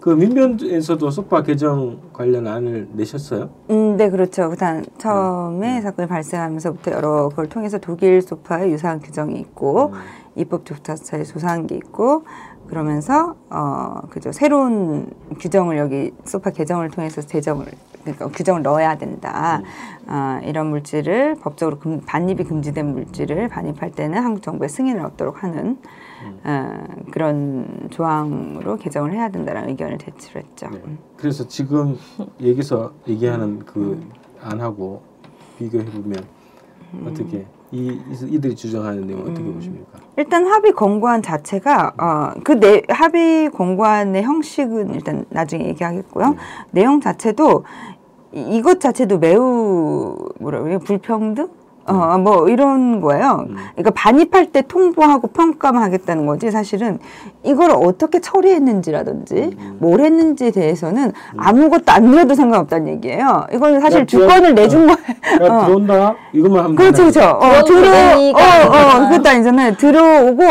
그 민변에서도 소파 개정 관련 안을 내셨어요? 음, 네, 그렇죠. 그다음 처음에 사건이 발생하면서부터 여러 걸 통해서 독일 소파의 유사한 규정이 있고 입법 조차사의 조사한 게 있고 그러면서 어 그죠 새로운 규정을 여기 소파 개정을 통해서 제정을 그러니까 규정을 넣어야 된다. 아, 이런 물질을 법적으로 금, 반입이 금지된 물질을 반입할 때는 한국 정부의 승인을 얻도록 하는 어, 그런 조항으로 개정을 해야 된다는 의견을 제출했죠. 네. 그래서 지금 여기서 얘기하는 그 안하고 비교해 보면 어떻게 이 이- 이들이 주장하는 내용 어떻게 보십니까? 일단 합의 권고안 자체가 어, 그 내, 합의 권고안의 형식은 일단 나중에 얘기하겠고요. 내용 자체도 이, 이것 자체도 매우 뭐라 그래요 불평등 어, 뭐 이런 거예요. 그러니까 반입할 때 통보하고 평가만 하겠다는 거지 사실은 이걸 어떻게 처리했는지라든지 뭘 했는지에 대해서는 아무것도 안 들어도 상관없다는 얘기예요. 이건 사실 야, 주권을 들어- 내준 거예요. 야 들어온다 이것만 하면 그렇죠? 그렇죠. 어, 들어오고 들어, 어, 어. 그것도 아니잖아요. 들어오고,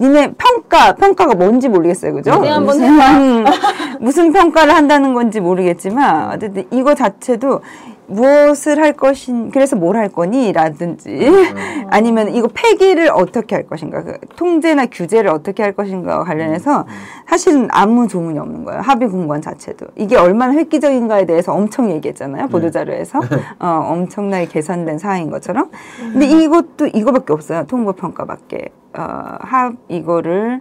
니네 평가, 평가가 뭔지 모르겠어요. 그죠? 네, 한번 무슨, 음, 무슨 평가를 한다는 건지 모르겠지만, 어쨌든 이거 자체도 무엇을 할 것인 그래서 뭘 할 거니라든지 아니면 이거 폐기를 어떻게 할 것인가 그 통제나 규제를 어떻게 할 것인가와 관련해서 사실은 아무 조문이 없는 거예요. 합의 공관 자체도. 이게 얼마나 획기적인가에 대해서 엄청 얘기했잖아요 보도 자료에서. 어, 엄청나게 개선된 사항인 것처럼. 근데 이것도 이거밖에 없어요 통보 평가밖에. 어, 합 이거를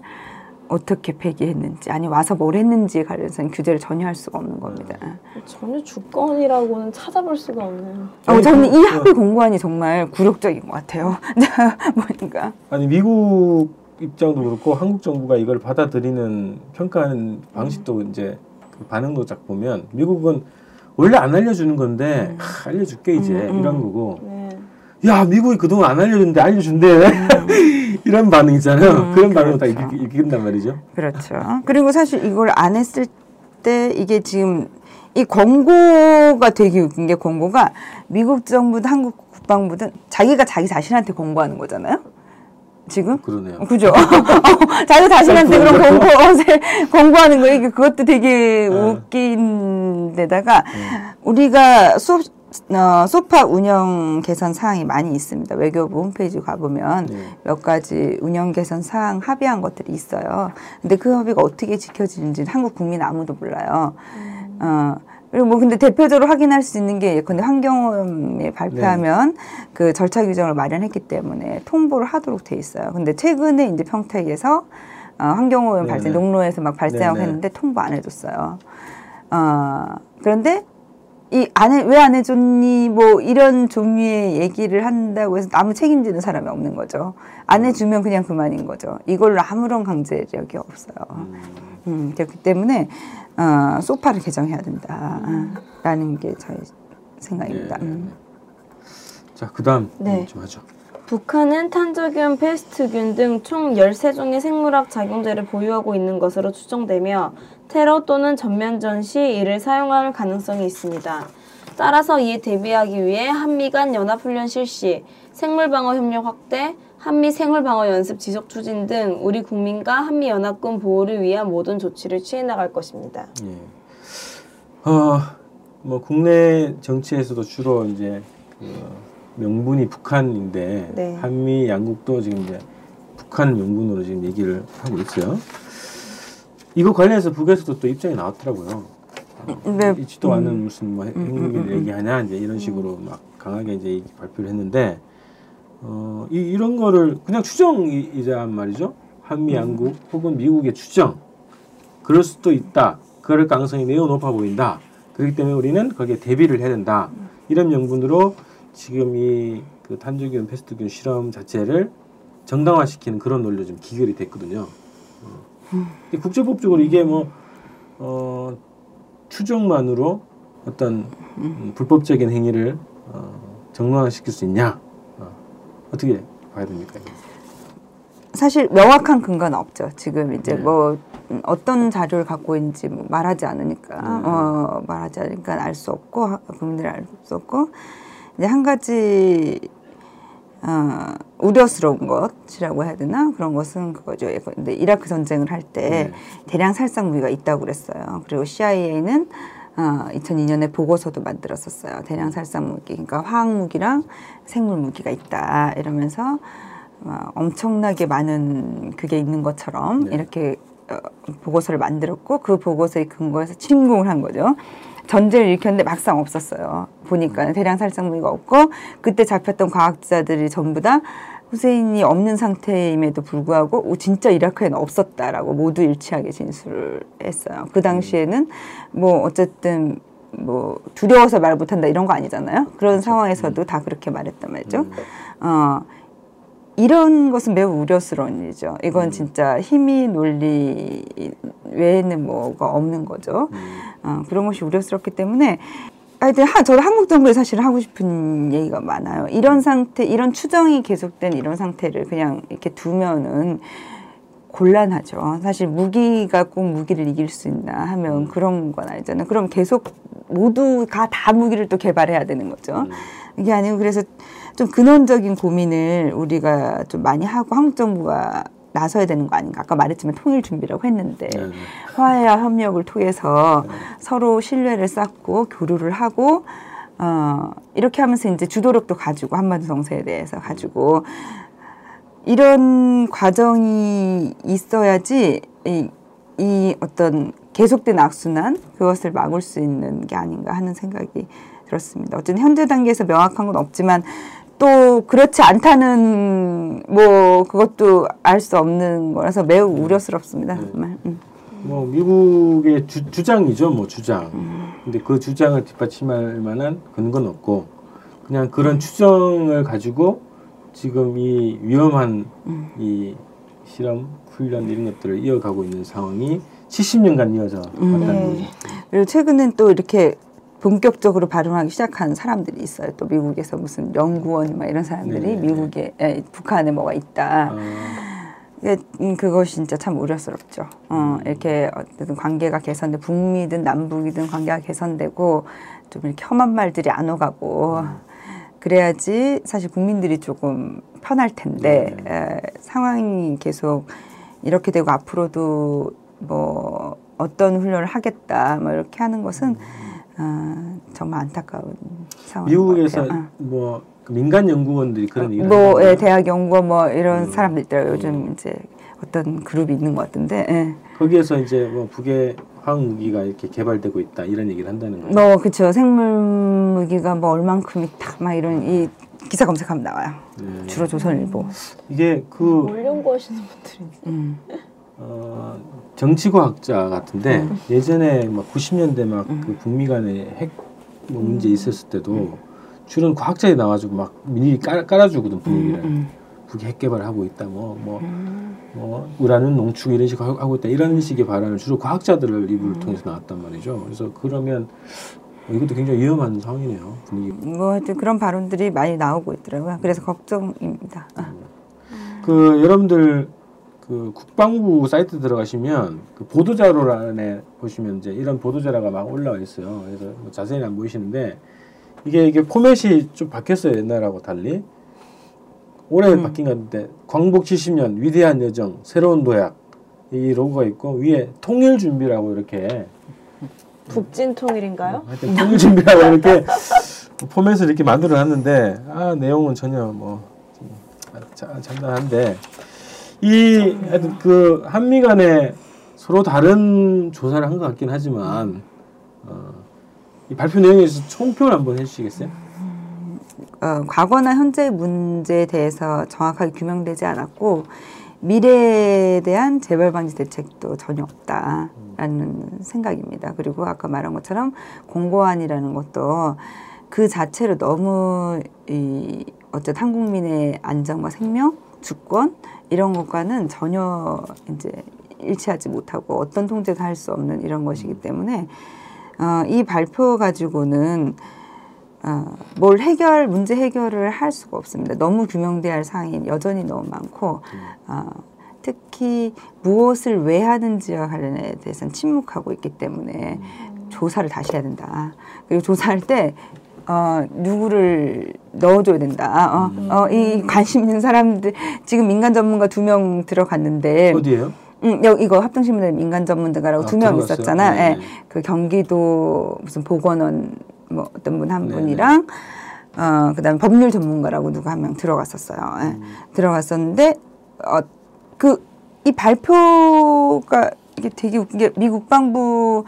어떻게 폐기했는지 아니 와서 뭘 했는지에 관련해서는 규제를 전혀 할 수가 없는 겁니다. 전혀 주권이라고는 찾아볼 수가 없네요. 어, 저는 이 합의 공고안이 정말 굴욕적인 것 같아요. 보니까 아니 미국 입장도 그렇고 한국 정부가 이걸 받아들이는 평가하는 방식도 이제 그 반응도 딱 보면 미국은 원래 안 알려주는 건데 하, 알려줄게 이제 음, 이런 거고 네. 야 미국이 그동안 안 알려줬는데 알려준대 이런 반응이잖아요 음, 그런 반응을 다 그렇죠. 이기, 이긴단 말이죠 그렇죠. 그리고 사실 이걸 안 했을 때 이게 지금 이 권고가 되게 웃긴 게 권고가 미국 정부든 한국 국방부든 자기가 자기 자신한테 권고하는 거잖아요. 지금 그러네요 그죠? 자기 자신한테 그런 공고, 공고하는 거, 이게 그것도 되게 네. 웃긴 데다가 우리가 수업, 어, 소파 운영 개선 사항이 많이 있습니다. 외교부 홈페이지 가보면 네. 몇 가지 운영 개선 사항 합의한 것들이 있어요. 근데 그 합의가 어떻게 지켜지는지 한국 국민 아무도 몰라요. 어, 그리고 뭐 근데 대표적으로 확인할 수 있는 게 예컨대 환경오염이 발표하면 그 절차 규정을 마련했기 때문에 통보를 하도록 돼 있어요. 근데 최근에 이제 평택에서 어, 환경오염 네네. 발생 농로에서 막 발생하고 네네. 했는데 통보 안 해줬어요. 어, 그런데 이 안해 왜 안 해줬니 뭐 이런 종류의 얘기를 한다고 해서 아무 책임지는 사람이 없는 거죠. 안 해주면 그냥 그만인 거죠. 이걸로 아무런 강제력이 없어요. 음, 그렇기 때문에 어, 소파를 개정해야 된다라는 게 저의 생각입니다. 네. 음. 자 그다음 네. 좀 하죠 북한은 탄저균, 페스트균 등 총 13종의 생물학 작용제를 보유하고 있는 것으로 추정되며 테러 또는 전면전 시 이를 사용할 가능성이 있습니다. 따라서 이에 대비하기 위해 한미 간 연합훈련 실시, 생물방어 협력 확대, 한미 생물방어 연습 지속 추진 등 우리 국민과 한미 연합군 보호를 위한 모든 조치를 취해 나갈 것입니다. 예. 어, 뭐 국내 정치에서도 주로 이제 그 명분이 북한인데 네. 한미 양국도 지금 이제 북한 명분으로 지금 얘기를 하고 있어요. 이거 관련해서 북에서도 또 입장이 나왔더라고요. 어, 네. 있지도 않은 무슨 뭐 핵무기를 얘기하냐 이제 이런 식으로 막 강하게 이제 발표를 했는데 어, 이, 이런 거를 그냥 추정이자 말이죠. 한미 양국 혹은 미국의 추정 그럴 수도 있다. 그럴 가능성이 매우 높아 보인다. 그렇기 때문에 우리는 거기에 대비를 해야 된다. 이런 명분으로 지금 이 그 탄저균, 패스트균 실험 자체를 정당화시키는 그런 논리로 좀 기결이 됐거든요. 어. 근데 국제법적으로 이게 뭐 어, 추정만으로 어떤 음, 불법적인 행위를 어, 정당화시킬 수 있냐? 어, 어떻게 봐야 됩니까? 사실 명확한 근거는 없죠. 지금 이제 네. 뭐 음, 어떤 자료를 갖고 있는지 뭐 말하지 않으니까 음. 어, 말하지 않으니까 알 수 없고 하- 국민들이 알 수 없고 이제 한 가지 어, 우려스러운 것이라고 해야 되나 그런 것은 그거죠. 근데 이라크 전쟁을 할때 네. 대량 살상 무기가 있다고 그랬어요. 그리고 CIA는 어, 2002년에 보고서도 만들었었어요. 대량 살상 무기, 그러니까 화학 무기랑 생물 무기가 있다 이러면서 어, 엄청나게 많은 그게 있는 것처럼 네. 이렇게 어, 보고서를 만들었고 그 보고서에 근거해서 침공을 한 거죠. 전쟁을 일으켰는데 막상 없었어요. 보니까 대량 살상 무기가 없고 그때 잡혔던 과학자들이 전부 다 후세인이 없는 상태임에도 불구하고 오, 진짜 이라크에는 없었다라고 모두 일치하게 진술을 했어요. 그 당시에는 뭐 어쨌든 뭐 두려워서 말 못한다 이런 거 아니잖아요. 그런 상황에서도 다 그렇게 말했단 말이죠. 음. 어, 이런 것은 매우 우려스러운 일이죠. 이건 진짜 힘이 논리 외에는 뭐가 없는 거죠. 어, 그런 것이 우려스럽기 때문에 하여튼 하, 저도 한국 정부에 사실 하고 싶은 얘기가 많아요. 이런 상태, 이런 추정이 계속된 이런 상태를 그냥 이렇게 두면은 곤란하죠. 사실 무기가 꼭 무기를 이길 수 있나 하면 그런 건 아니잖아요. 그럼 계속 모두가 다 무기를 또 개발해야 되는 거죠. 이게 아니고 그래서 좀 근원적인 고민을 우리가 좀 많이 하고 한국 정부가 나서야 되는 거 아닌가. 아까 말했지만 통일 준비라고 했는데 네, 네. 화해와 협력을 통해서 서로 신뢰를 쌓고 교류를 하고 어, 이렇게 하면서 이제 주도력도 가지고 한반도 정세에 대해서 가지고 이런 과정이 있어야지 이, 이 어떤 계속된 악순환 그것을 막을 수 있는 게 아닌가 하는 생각이 들었습니다. 어쨌든 현재 단계에서 명확한 건 없지만 또 그렇지 않다는 뭐 그것도 알 수 없는 거라서 매우 우려스럽습니다. 정말. 음. 뭐 미국의 주, 주장이죠, 뭐 주장. 근데 그 주장을 뒷받침할 만한 근거는 없고 그냥 그런 추정을 가지고 지금 이 위험한 이 실험 훈련 이런 것들을 이어가고 있는 상황이 70년간 이어져 왔다는 네. 거죠. 그리고 최근엔 또 이렇게 본격적으로 발음하기 시작한 사람들이 있어요. 또 미국에서 무슨 연구원 막 이런 사람들이 네. 미국에 에, 북한에 뭐가 있다. 아, 예, 음, 그것이 진짜 참 우려스럽죠. 어, 이렇게 어쨌든 관계가 개선돼 북미든 남북이든 관계가 개선되고 좀 이렇게 험한 말들이 안 오가고 그래야지 사실 국민들이 조금 편할 텐데 에, 상황이 계속 이렇게 되고 앞으로도 뭐 어떤 훈련을 하겠다 뭐 이렇게 하는 것은 어, 정말 안타까운 상황인 미국에서 것 같아요. 어. 뭐그 민간 연구원들이 그런 얘기를 뭐 예. 대학 연구원 뭐 이런 음. 사람들 있더라고요. 요즘 이제 어떤 그룹이 있는 것 같은데. 예. 거기에서 이제 뭐 북의 화학 무기가 이렇게 개발되고 있다 이런 얘기를 한다는 거예요. 뭐 그쵸 생물 무기가 뭐 얼만큼 있다 막 이런 이 기사 검색하면 나와요. 네. 주로 조선일보. 이게 그뭘 연구하시는 분들인지. 음. 어, 정치과학자 같은데 예전에 막 90년대 막 그 북미 간에 핵뭐 문제 있었을 때도 주로 과학자들이 나와가지고 막 미리 깔, 깔아주거든 분위기를 음. 북이 핵 개발하고 있다 뭐뭐 뭐 우라는 농축 이런 식으로 하고 있다 이런 식의 발언을 주로 과학자들을 입을 통해서 나왔단 말이죠 그래서 그러면 어, 이것도 굉장히 위험한 상황이네요 분위기 뭐 하여튼 그런 발언들이 많이 나오고 있더라고요. 그래서 걱정입니다. 아. 그 여러분들 그 국방부 사이트 들어가시면 그 보도자료 안에 보시면 이제 이런 보도자료가 막 올라와 있어요. 그래서 뭐 자세히는 안 보이시는데 이게 이게 포맷이 좀 바뀌었어요 옛날하고 달리. 올해 바뀐 것 같은데 광복 70년 위대한 여정 새로운 도약. 이 로고가 있고 위에 통일 준비라고 이렇게. 북진 통일인가요? 하여튼 통일 준비라고 이렇게 포맷을 이렇게 만들어 놨는데 아 내용은 전혀 뭐 좀, 아, 자- 장난한데 이 하여튼 그 한미 간에 서로 다른 조사를 한 것 같긴 하지만 어, 이 발표 내용에서 총평을 한번 해주시겠어요? 어, 과거나 현재의 문제에 대해서 정확하게 규명되지 않았고 미래에 대한 재발 방지 대책도 전혀 없다라는 생각입니다. 그리고 아까 말한 것처럼 공고안이라는 것도 그 자체로 너무 이 어쨌든 한국민의 안정과 생명, 주권 이런 것과는 전혀 이제 일치하지 못하고 어떤 통제도 할 수 없는 이런 것이기 때문에 어, 이 발표 가지고는 어, 뭘 해결 문제 해결을 할 수가 없습니다. 너무 규명돼야 할 사항이 여전히 너무 많고 어, 특히 무엇을 왜 하는지와 관련에 대해서는 침묵하고 있기 때문에 조사를 다시 해야 된다. 그리고 조사할 때 어, 누구를 넣어줘야 된다. 어, 어, 이 관심 있는 사람들 지금 민간 전문가 두 명 들어갔는데 어디에요? 음, 여기 이거 합동신문에 민간 전문가라고 아, 두명 들어갔어요? 있었잖아. 네, 예. 네. 그 경기도 무슨 보건원 뭐 어떤 분한 네, 분이랑 어 그다음에 법률 전문가라고 누가 한 명 들어갔었어요. 예. 음. 들어갔었는데 어그 이 발표가 이게 되게 웃긴 게 미 국 방부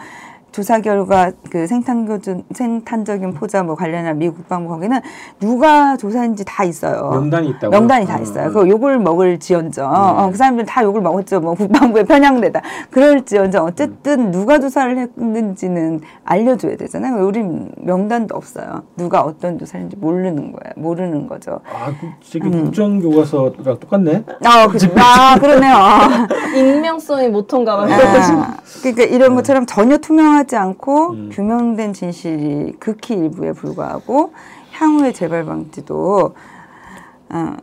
조사 결과 그 생탄교준 생탄적인 포자 뭐 관련한 미 국방부 거기는 누가 조사했는지 다 있어요. 명단이 있다고요? 명단이 다 어, 있어요. 어. 그 욕을 먹을 지언정. 네. 어, 그 사람들 다 욕을 먹었죠. 뭐 국방부에 편향되다. 그럴지언정 어쨌든 누가 조사를 했는지는 알려줘야 되잖아요. 우린 명단도 없어요. 누가 어떤 조사했는지 모르는 거예요. 모르는 거죠. 아, 그 저기 국정교과서랑 똑같네. 아, 그, 아 그러네요. 아, 익명성이 모토인가 봐요. 아, 그러니까 이런 것처럼 전혀 투명 하지 않고 음. 규명된 진실이 극히 일부에 불과하고 향후의 재발 방지도 어,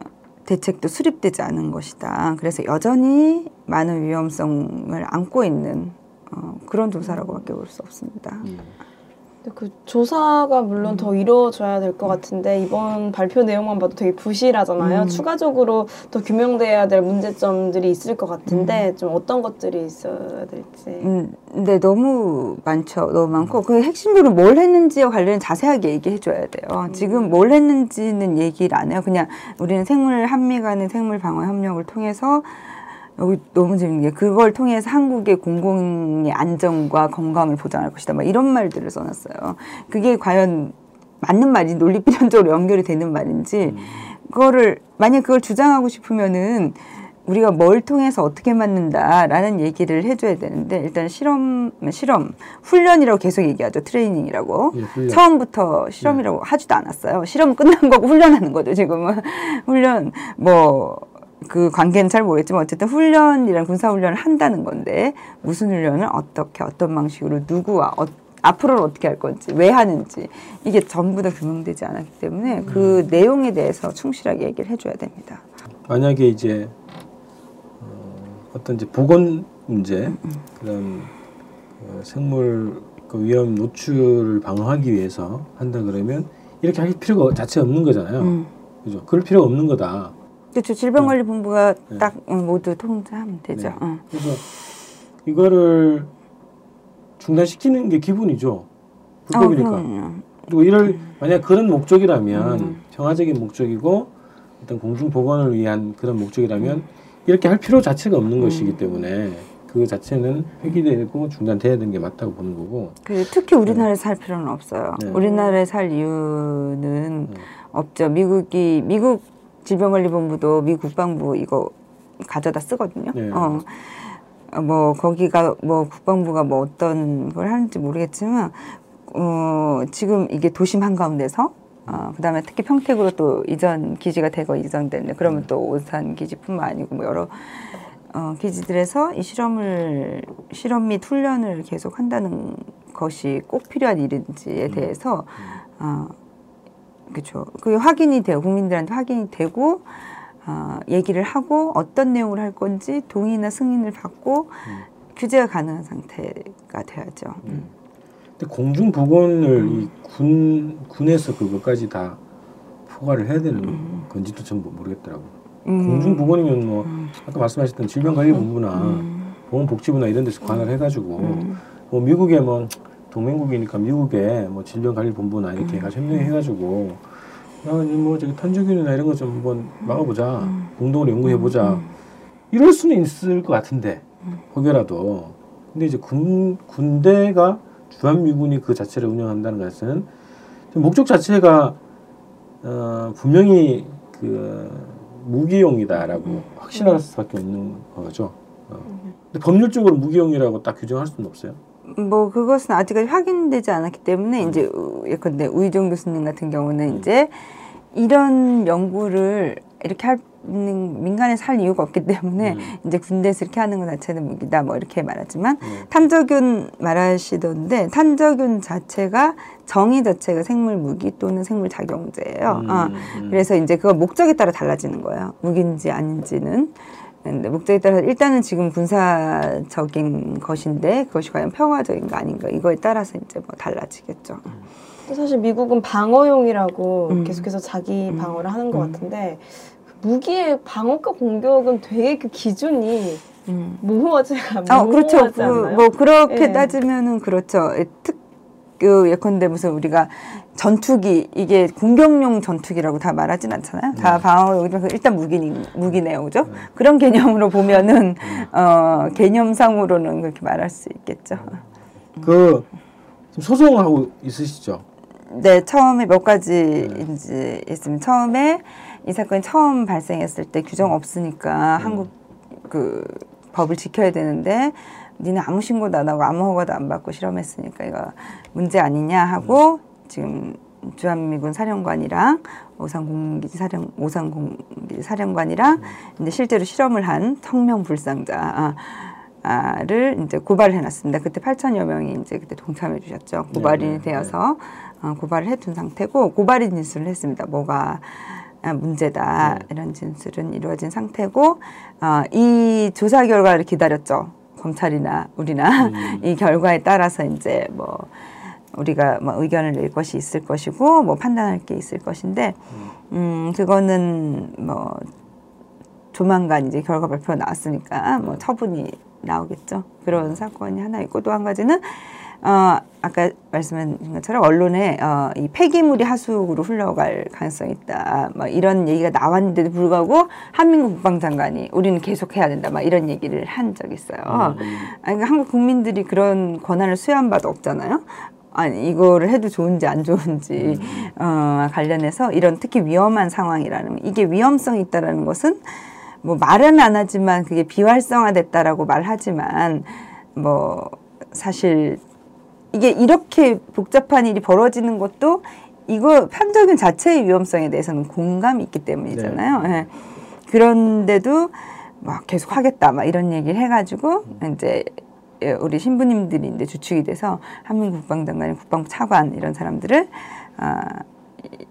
대책도 수립되지 않은 것이다. 그래서 여전히 많은 위험성을 안고 있는 어, 그런 조사라고밖에 볼 수 없습니다. 음. 그 조사가 물론 더 이루어져야 될 것 같은데 이번 발표 내용만 봐도 되게 부실하잖아요. 음. 추가적으로 더 규명돼야 될 문제점들이 있을 것 같은데 좀 어떤 것들이 있어야 될지. 음, 근데 너무 많죠. 너무 많고 그 핵심적으로 뭘 했는지와 관련해 자세하게 얘기해 줘야 돼요. 지금 뭘 했는지는 얘기를 안 해요. 그냥 우리는 생물 한미 간의 생물 방어 협력을 통해서 여기 너무 재밌는 게 그걸 통해서 한국의 공공의 안정과 건강을 보장할 것이다. 막 이런 말들을 써놨어요. 그게 과연 맞는 말이 논리 필연적으로 연결이 되는 말인지 그거를 만약 그걸 주장하고 싶으면은 우리가 뭘 통해서 어떻게 맞는다라는 얘기를 해줘야 되는데 일단 실험 실험 훈련이라고 계속 얘기하죠 트레이닝이라고 예, 훈련. 처음부터 실험이라고 하지도 않았어요 실험 끝난 거고 훈련하는 거죠 지금은 훈련 뭐 그 관계는 잘 모르겠지만 어쨌든 훈련이란 군사 훈련을 한다는 건데 무슨 훈련을 어떻게 어떤 방식으로 누구와 어, 앞으로는 어떻게 할 건지 왜 하는지 이게 전부 다 규명되지 않았기 때문에 그 내용에 대해서 충실하게 얘기를 해줘야 됩니다. 만약에 이제 어, 어떤 이제 보건 문제 그런 어, 생물 그 위험 노출을 방어하기 위해서 한다 그러면 이렇게 할 필요가 자체 없는 거잖아요. 음. 그죠? 그럴 필요가 없는 거다. 그렇죠. 질병관리본부가 네. 딱 어, 모두 통제하면 되죠. 네. 어. 그래서 이거를 중단시키는 게 기본이죠. 불법이니까. 어. 그리고 이를 만약 그런 목적이라면 음. 평화적인 목적이고 어떤 공중 보건을 위한 그런 목적이라면 이렇게 할 필요 자체가 없는 것이기 때문에 그 자체는 폐기되고 중단돼야 되는 게 맞다고 보는 거고. 그 특히 우리나라에서 살 필요는 없어요. 네. 우리나라에 살 이유는 없죠. 미국이 미국 질병관리본부도 미 국방부 이거 가져다 쓰거든요. 네. 어. 어, 뭐 거기가 뭐 국방부가 뭐 어떤 걸 하는지 모르겠지만 어 지금 이게 도심 한가운데서 어 그다음에 특히 평택으로 또 이전 기지가 되고 이전됐네. 그러면 또 오산 기지뿐만 아니고 뭐 여러 어 기지들에서 이 실험을 실험 및 훈련을 계속 한다는 것이 꼭 필요한 일인지에 대해서 어 그렇죠. 그게 확인이 돼요. 국민들한테 확인이 되고 어, 얘기를 하고 어떤 내용을 할 건지 동의나 승인을 받고 규제가 가능한 상태가 돼야죠. 음. 근데 공중 보건을 이군 군에서 그것까지 다 포괄을 해야 되는 건지도 전 모르겠더라고. 음. 공중 보건이면 뭐 아까 말씀하셨던 질병관리본부나 보건복지부나 이런 데서 관할 해가지고 뭐 미국에 뭐 동맹국이니까 미국에 뭐 질병관리본부나 이렇게 해가지고 협력해가지고 야뭐 저기 탄저균이나 이런 거 좀 한번 막아보자. 공동으로 연구해보자. 이럴 수는 있을 것 같은데 혹여라도. 근데 이제 군 군대가 주한미군이 그 자체를 운영한다는 것은 목적 자체가 어, 분명히 그 무기용이다라고 확신할 수밖에 없는 거죠. 어. 근데 법률적으로 무기용이라고 딱 규정할 수는 없어요. 뭐 그것은 아직까지 확인되지 않았기 때문에 음. 이제 우- 예컨대 우희정 교수님 같은 경우는 이제 이런 연구를 이렇게 할 음, 민간에서 할 이유가 없기 때문에 음. 이제 군대에서 이렇게 하는 것 자체는 무기다 뭐 이렇게 말하지만 음. 탄저균 말하시던데 탄저균 자체가 정의 자체가 생물 무기 또는 생물 작용제예요. 음, 어. 음. 그래서 이제 그거 목적에 따라 달라지는 거예요. 무기인지 아닌지는. 근데 목적에 따라 일단은 지금 군사적인 것인데 그것이 과연 평화적인 거 아닌가 이거에 따라서 이제 뭐 달라지겠죠. 또 사실 미국은 방어용이라고 음. 계속해서 자기 방어를 하는 것 같은데 그 무기의 방어과 공격은 되게 그 기준이 모호하지 아 그렇죠. 그? 뭐 그렇게 예. 따지면은 그렇죠. 예, 특, 그 예컨대 무슨 우리가 전투기 이게 공격용 전투기라고 다 말하진 않잖아요. 다 방어용이면 일단 무기 무기네요, 그죠? 그런 개념으로 보면은 어 개념상으로는 그렇게 말할 수 있겠죠. 그 소송하고 있으시죠? 네, 처음에 몇 가지 이제 있으면 처음에 이 사건이 처음 발생했을 때 규정 없으니까 한국 그 법을 지켜야 되는데 니네 아무 신고도 안 하고 아무 허가도 안 받고 실험했으니까 이거 문제 아니냐 하고 지금 주한미군 사령관이랑 오산공기지 사령 오산공기지 사령관이랑 이제 실제로 실험을 한 성명 불상자 아, 를 이제 고발을 해놨습니다. 그때 8천여 명이 이제 그때 동참해 주셨죠. 고발인이 네, 네, 되어서 어, 고발을 해둔 상태고 고발인 진술을 했습니다. 뭐가 아, 문제다 네. 이런 진술은 이루어진 상태고 어, 이 조사 결과를 기다렸죠. 검찰이나 우리나 음. 이 결과에 따라서 이제 뭐 우리가 뭐 의견을 낼 것이 있을 것이고 뭐 판단할 게 있을 것인데 음 그거는 뭐 조만간 이제 결과 발표가 나왔으니까 뭐 처분이 나오겠죠. 그런 사건이 하나 있고 또 한 가지는 어 아까 말씀하신 것처럼 언론에 어, 이 폐기물이 하수구로 흘러갈 가능성이 있다. 막 이런 얘기가 나왔는데도 불구하고 한민국 국방장관이 우리는 계속해야 된다. 막 이런 얘기를 한 적이 있어요. 아니, 그러니까 한국 국민들이 그런 권한을 수여한 바도 없잖아요. 아니 이거를 해도 좋은지 안 좋은지 어, 관련해서 이런 특히 위험한 상황이라는 이게 위험성이 있다라는 것은 뭐 말은 안 하지만 그게 비활성화됐다라고 말하지만 뭐 사실 이게 이렇게 복잡한 일이 벌어지는 것도 이거 판정인 자체의 위험성에 대해서는 공감이 있기 때문이잖아요. 예. 그런데도 막 계속 하겠다 막 이런 얘기를 해가지고 이제 예, 우리 신부님들이 이제 주축이 돼서 한민국 국방장관, 국방부 차관 이런 사람들을 아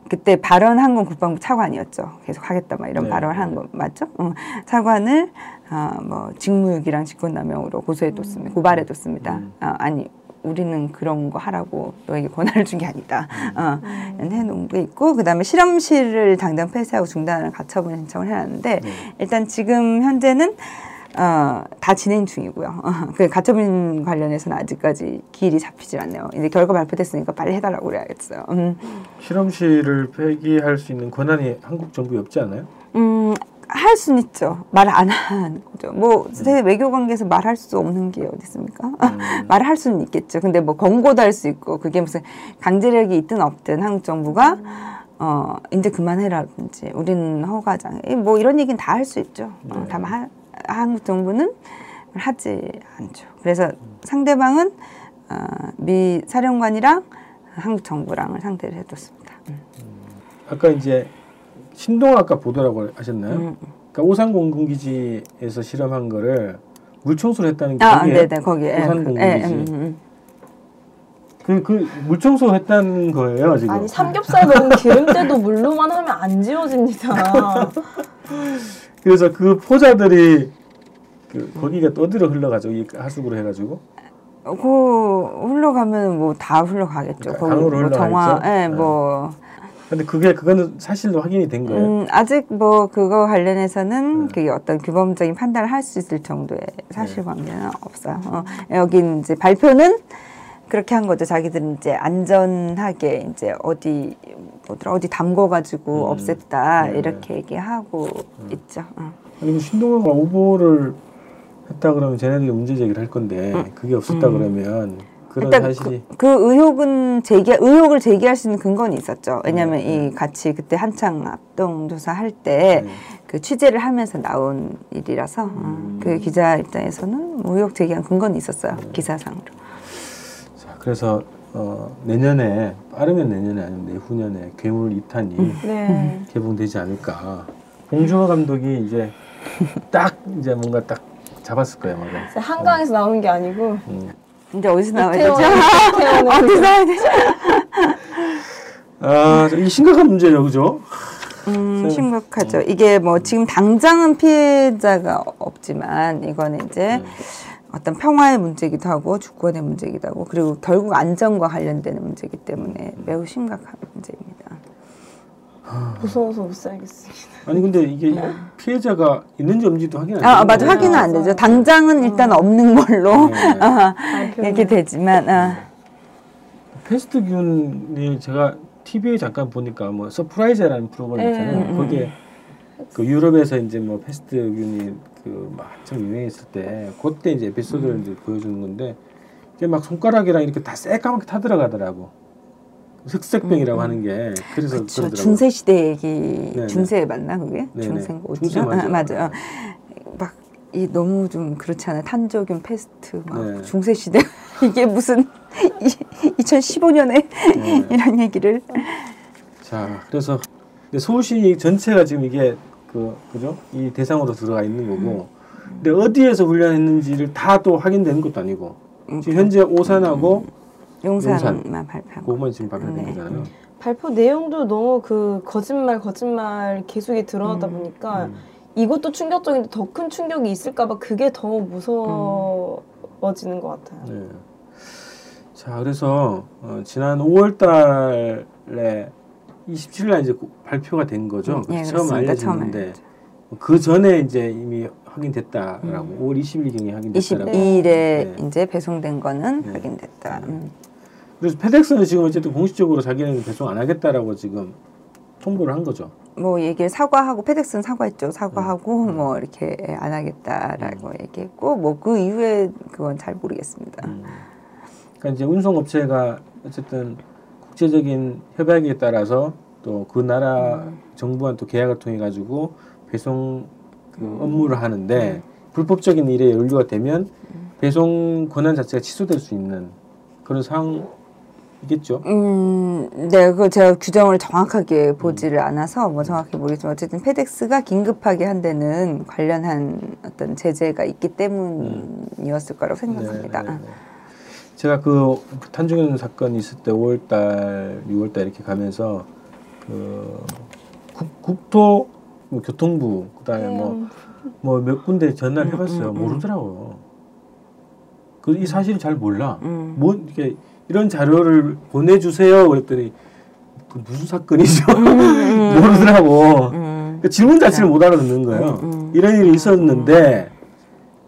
그때 발언한 건 국방부 차관이었죠. 계속 하겠다 막 이런 네. 발언을 한거 맞죠? 어, 차관을 아, 뭐 직무유기랑 직권남용으로 고소해뒀습니다. 고발해뒀습니다. 음. 아, 아니 우리는 그런 거 하라고 너에게 권한을 준 게 아니다. 어, 해놓은 게 있고 그다음에 실험실을 당장 폐쇄하고 중단하는 가처분 신청을 해놨는데 네. 일단 지금 현재는 어, 다 진행 중이고요. 어, 그 가처분 관련해서는 아직까지 기일이 잡히질 않네요. 이제 결과 발표됐으니까 빨리 해달라고 그래야겠어요. 음, 실험실을 폐기할 수 있는 권한이 한국 정부에 없지 않아요? 음, 할 수는 있죠. 말안 하는 거죠. 뭐, 세 외교 관계에서 말할 수 없는 게 어디 있습니까? 말을 할 수는 있겠죠. 근데 뭐 권고도 할 수 있고, 그게 무슨 강제력이 있든 없든 한국 정부가 어, 이제 그만해라든지, 우리는 허가장, 뭐 이런 얘기는 다 할 수 있죠. 어, 네. 다만 하, 한국 정부는 하지 않죠. 그래서 상대방은 어, 미 사령관이랑 한국 정부랑을 상대를 해뒀습니다. 음. 아까 이제 신동 아까 보도라고 하셨나요? 음. 그러니까 오산 공군기지에서 실험한 거를 물청소를 했다는 게 아, 거기에 네네, 거기에. 오산 예, 공군기지. 예, 음, 음. 그, 그 물청소 했다는 거예요 지금. 아니 삼겹살 먹은 기름때도 물로만 하면 안 지워집니다. 그래서 그 포자들이 그 거기가 떠들어 흘러가지고 이 하수구로 해가지고 그 흘러가면 뭐 다 흘러가겠죠. 그러니까 거기 강으로 뭐 정화, 흘러가겠죠? 예, 네. 뭐 근데 그게 그거는 사실로 확인이 된 거예요. 음, 아직 뭐 그거 관련해서는 네. 그게 어떤 규범적인 판단을 할 수 있을 정도의 네. 사실관계는 없어요. 어, 여기 이제 발표는 그렇게 한 거죠. 자기들은 이제 안전하게 이제 어디 뭐더라 어디 담궈가지고 음. 없앴다 네. 이렇게 얘기하고 있죠. 어. 신동아가 오보를 했다 그러면 쟤네들이 문제 제기를 할 건데 그게 없었다 그러면 그런 음. 일단 사실이 그, 그 의혹은 제기 의혹을 제기할 수 있는 근거는 있었죠. 왜냐하면 네, 이 같이 그때 한창 합동 조사할 때 네. 그 취재를 하면서 나온 일이라서 어, 음. 그 기자 입장에서는 뭐 의혹 제기한 근거는 있었어요. 네. 기사상으로. 자, 그래서 어, 내년에 빠르면 내년에 아니면 내후년에 괴물 2탄이 네. 개봉되지 않을까. 봉준호 감독이 이제 딱 이제 뭔가 딱 잡았을 거예요, 맞아. 한강에서 나오는 게 아니고 음. 이제 어디서 나와야 되죠? 어디서 나와야 되죠? 아, 이 심각한 문제예요, 그죠? 음, 음. 심각하죠. 이게 뭐 지금 당장은 피해자가 없지만 이거는 이제 음. 어떤 평화의 문제이기도 하고 주권의 문제이기도 하고 그리고 결국 안전과 관련되는 문제이기 때문에 매우 심각한 문제입니다. 무서워서 못 살겠어요. 아니 근데 이게 피해자가 있는지 없는지도 확인 안 아, 아, 되는 맞아. 확인은 안 되죠. 당장은 일단 없는 걸로 네. 아. 이렇게 되지만 아, 페스트균이 제가 TV에 잠깐 보니까 뭐 서프라이즈라는 프로그램 있잖아요. 음, 음. 거기에 그 유럽에서 이제 뭐 페스트균이 그막 한참 유행했을 때 그때 이제 에피소드를 음. 이제 보여주는 건데 이게 막 손가락이랑 이렇게 다 새까맣게 타들어가더라고. 흑색병이라고 하는 게 그래서 음, 그렇죠. 중세 시대 얘기 네네. 중세 맞나 그게? 네네. 중세인가 중세? 맞아요. 아, 맞아요. 막 이 너무 좀 그렇지 않아요. 탄저균 패스트 막 네. 중세 시대 이게 무슨 2015년에 네. 이런 얘기를 자, 그래서 서울시 전체가 지금 이게 그 그죠? 이 대상으로 들어가 있는 거고. 근데 어디에서 훈련했는지를 다 또 확인되는 것도 아니고. 음, 지금 현재 오산하고 용산만 발표한 거. 그것만 지금 발표된 네. 거잖아요. 발표 내용도 너무 그 거짓말 거짓말 계속이 드러나다 보니까 음. 이것도 충격적인데 더 큰 충격이 있을까봐 그게 더 무서워지는 것 같아요. 네. 자, 그래서 어, 지난 5월달에 27일 이제 고- 발표가 된 거죠. 음, 예, 처음 알려졌는데 그 전에 이제 이미 확인됐다라고 음. 5월 20일 경에 확인됐다라고. 22일에 네. 이제 배송된 거는 네. 확인됐다. 음. 그래서 페덱스는 지금 어쨌든 공식적으로 자기는 배송 안 하겠다라고 지금 통보를 한 거죠. 뭐 얘기를 사과하고 페덱스는 사과했죠. 사과하고 음. 뭐 이렇게 안 하겠다라고 얘기했고 뭐 그 이후에 그건 잘 모르겠습니다. 음. 그러니까 이제 운송업체가 어쨌든 국제적인 협약에 따라서 또 그 나라 음. 정부와 또 계약을 통해 가지고 배송 그 음. 업무를 하는데 불법적인 일에 연루가 되면 배송 권한 자체가 취소될 수 있는 그런 상황 이겠죠. 음, 네, 그 제가 규정을 정확하게 보지를 않아서 뭐 정확히 모르겠지만 어쨌든 페덱스가 긴급하게 한 데는 관련한 어떤 제재가 있기 때문이었을 거라고 생각합니다. 네, 네, 네. 제가 그 탄중현 사건이 있을 때 5월달, 6월달 이렇게 가면서 그 국, 국토 뭐 교통부 그다음에 뭐 뭐 몇 군데 전화를 해봤어요. 음, 음. 모르더라고요. 그 이 사실을 잘 몰라. 음. 뭐 이렇게 이런 자료를 보내주세요. 그랬더니 그 무슨 사건이죠? 모르더라고. 음, 그 질문 자체를 못 알아듣는 거예요. 음, 음. 이런 일이 있었는데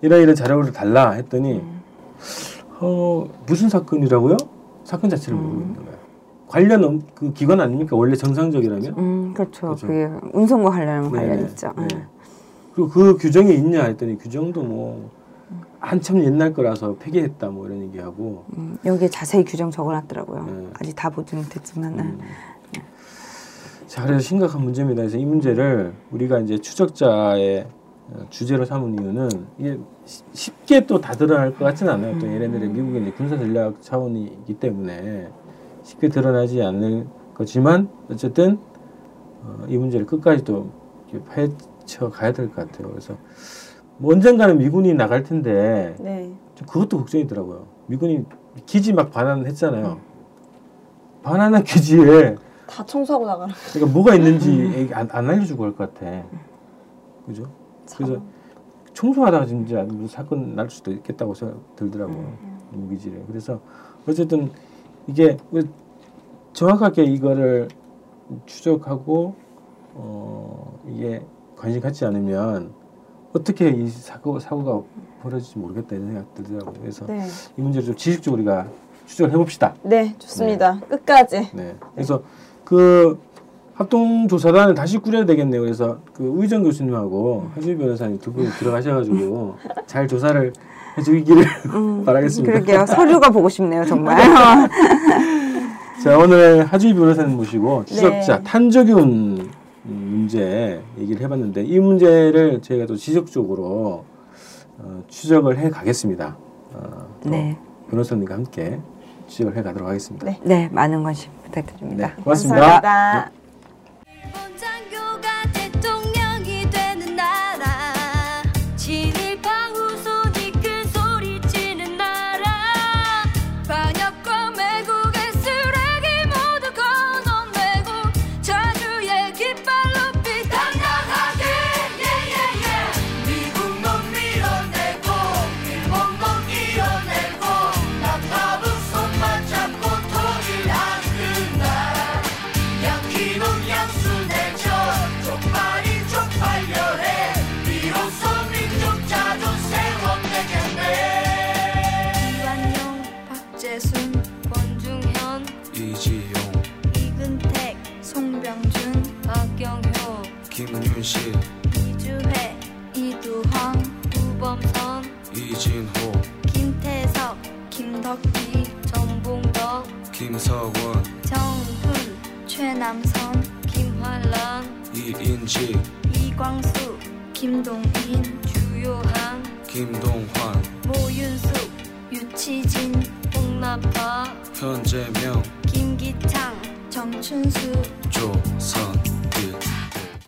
이런 이런 자료를 달라 했더니 어 무슨 사건이라고요? 사건 자체를 음. 모르겠는 거예요. 관련 업- 그 기관 아닙니까? 원래 정상적이라면. 음, 그렇죠. 그렇죠. 그게 운송과 관련한 관련 네네. 있죠. 네. 그리고 그 규정이 있냐 했더니 규정도 뭐 한참 옛날 거라서 폐기했다 뭐 이런 얘기하고 음, 여기에 자세히 규정 적어놨더라고요. 네. 아직 다 보지 못했지만. 음. 자 그래서 심각한 문제입니다. 그래서 이 문제를 우리가 이제 추적자의 어, 주제로 삼은 이유는 이게 시- 쉽게 또 다 드러날 것 같지는 않아요. 또 얘네들의 미국의 이제 군사 전략 차원이기 때문에 쉽게 드러나지 않을 거지만 어쨌든 어, 이 문제를 끝까지 또 파헤쳐 가야 될 것 같아요. 그래서 뭐 언젠가는 미군이 나갈 텐데 네. 좀 그것도 걱정이더라고요. 미군이 기지 막 반환했잖아요. 반환한 기지에 다 청소하고 나가라. 그러니까 뭐가 있는지 안, 안 알려주고 할것 같아. 그죠? 그래서 청소하다가 진짜 무슨 사건 날 수도 있겠다고 생각 들더라고요. 무기질에. 그래서 어쨌든 이게 그 정확하게 이거를 추적하고 어 이게 관심 갖지 않으면 어떻게 이 사고 사고가 벌어질지 모르겠다 이런 생각 들더라고요. 그래서 네. 이 문제를 좀 지식적으로 우리가 추적을 해봅시다. 네, 좋습니다. 끝까지. 네. 그래서 그 합동조사단을 다시 꾸려야 되겠네요. 그래서 그 우희정 교수님하고 하주희 변호사님 두 분이 들어가셔가지고 잘 조사를 해주기를 바라겠습니다. 음, 그러게요. 서류가 보고 싶네요, 정말. 자 오늘 하주희 변호사님 모시고 추적자 네. 탄저균 음, 문제 얘기를 해봤는데 이 문제를 저희가 또 지속적으로 어, 추적을 해 가겠습니다. 어, 또 네. 변호사님과 함께 추적을 해 가도록 하겠습니다. 네. 네, 많은 관심 부탁드립니다. 네, 고맙습니다. 감사합니다. 일 김윤실, 이주혜 이두황 우범선 이진호, 김태석 김덕기 정봉덕 김서원, 정훈 최남선 김환란 이인지, 이광수 김동인 주요한 김동환, 모윤숙 유치진 홍나파 현재명, 김기창 정춘수 조선일.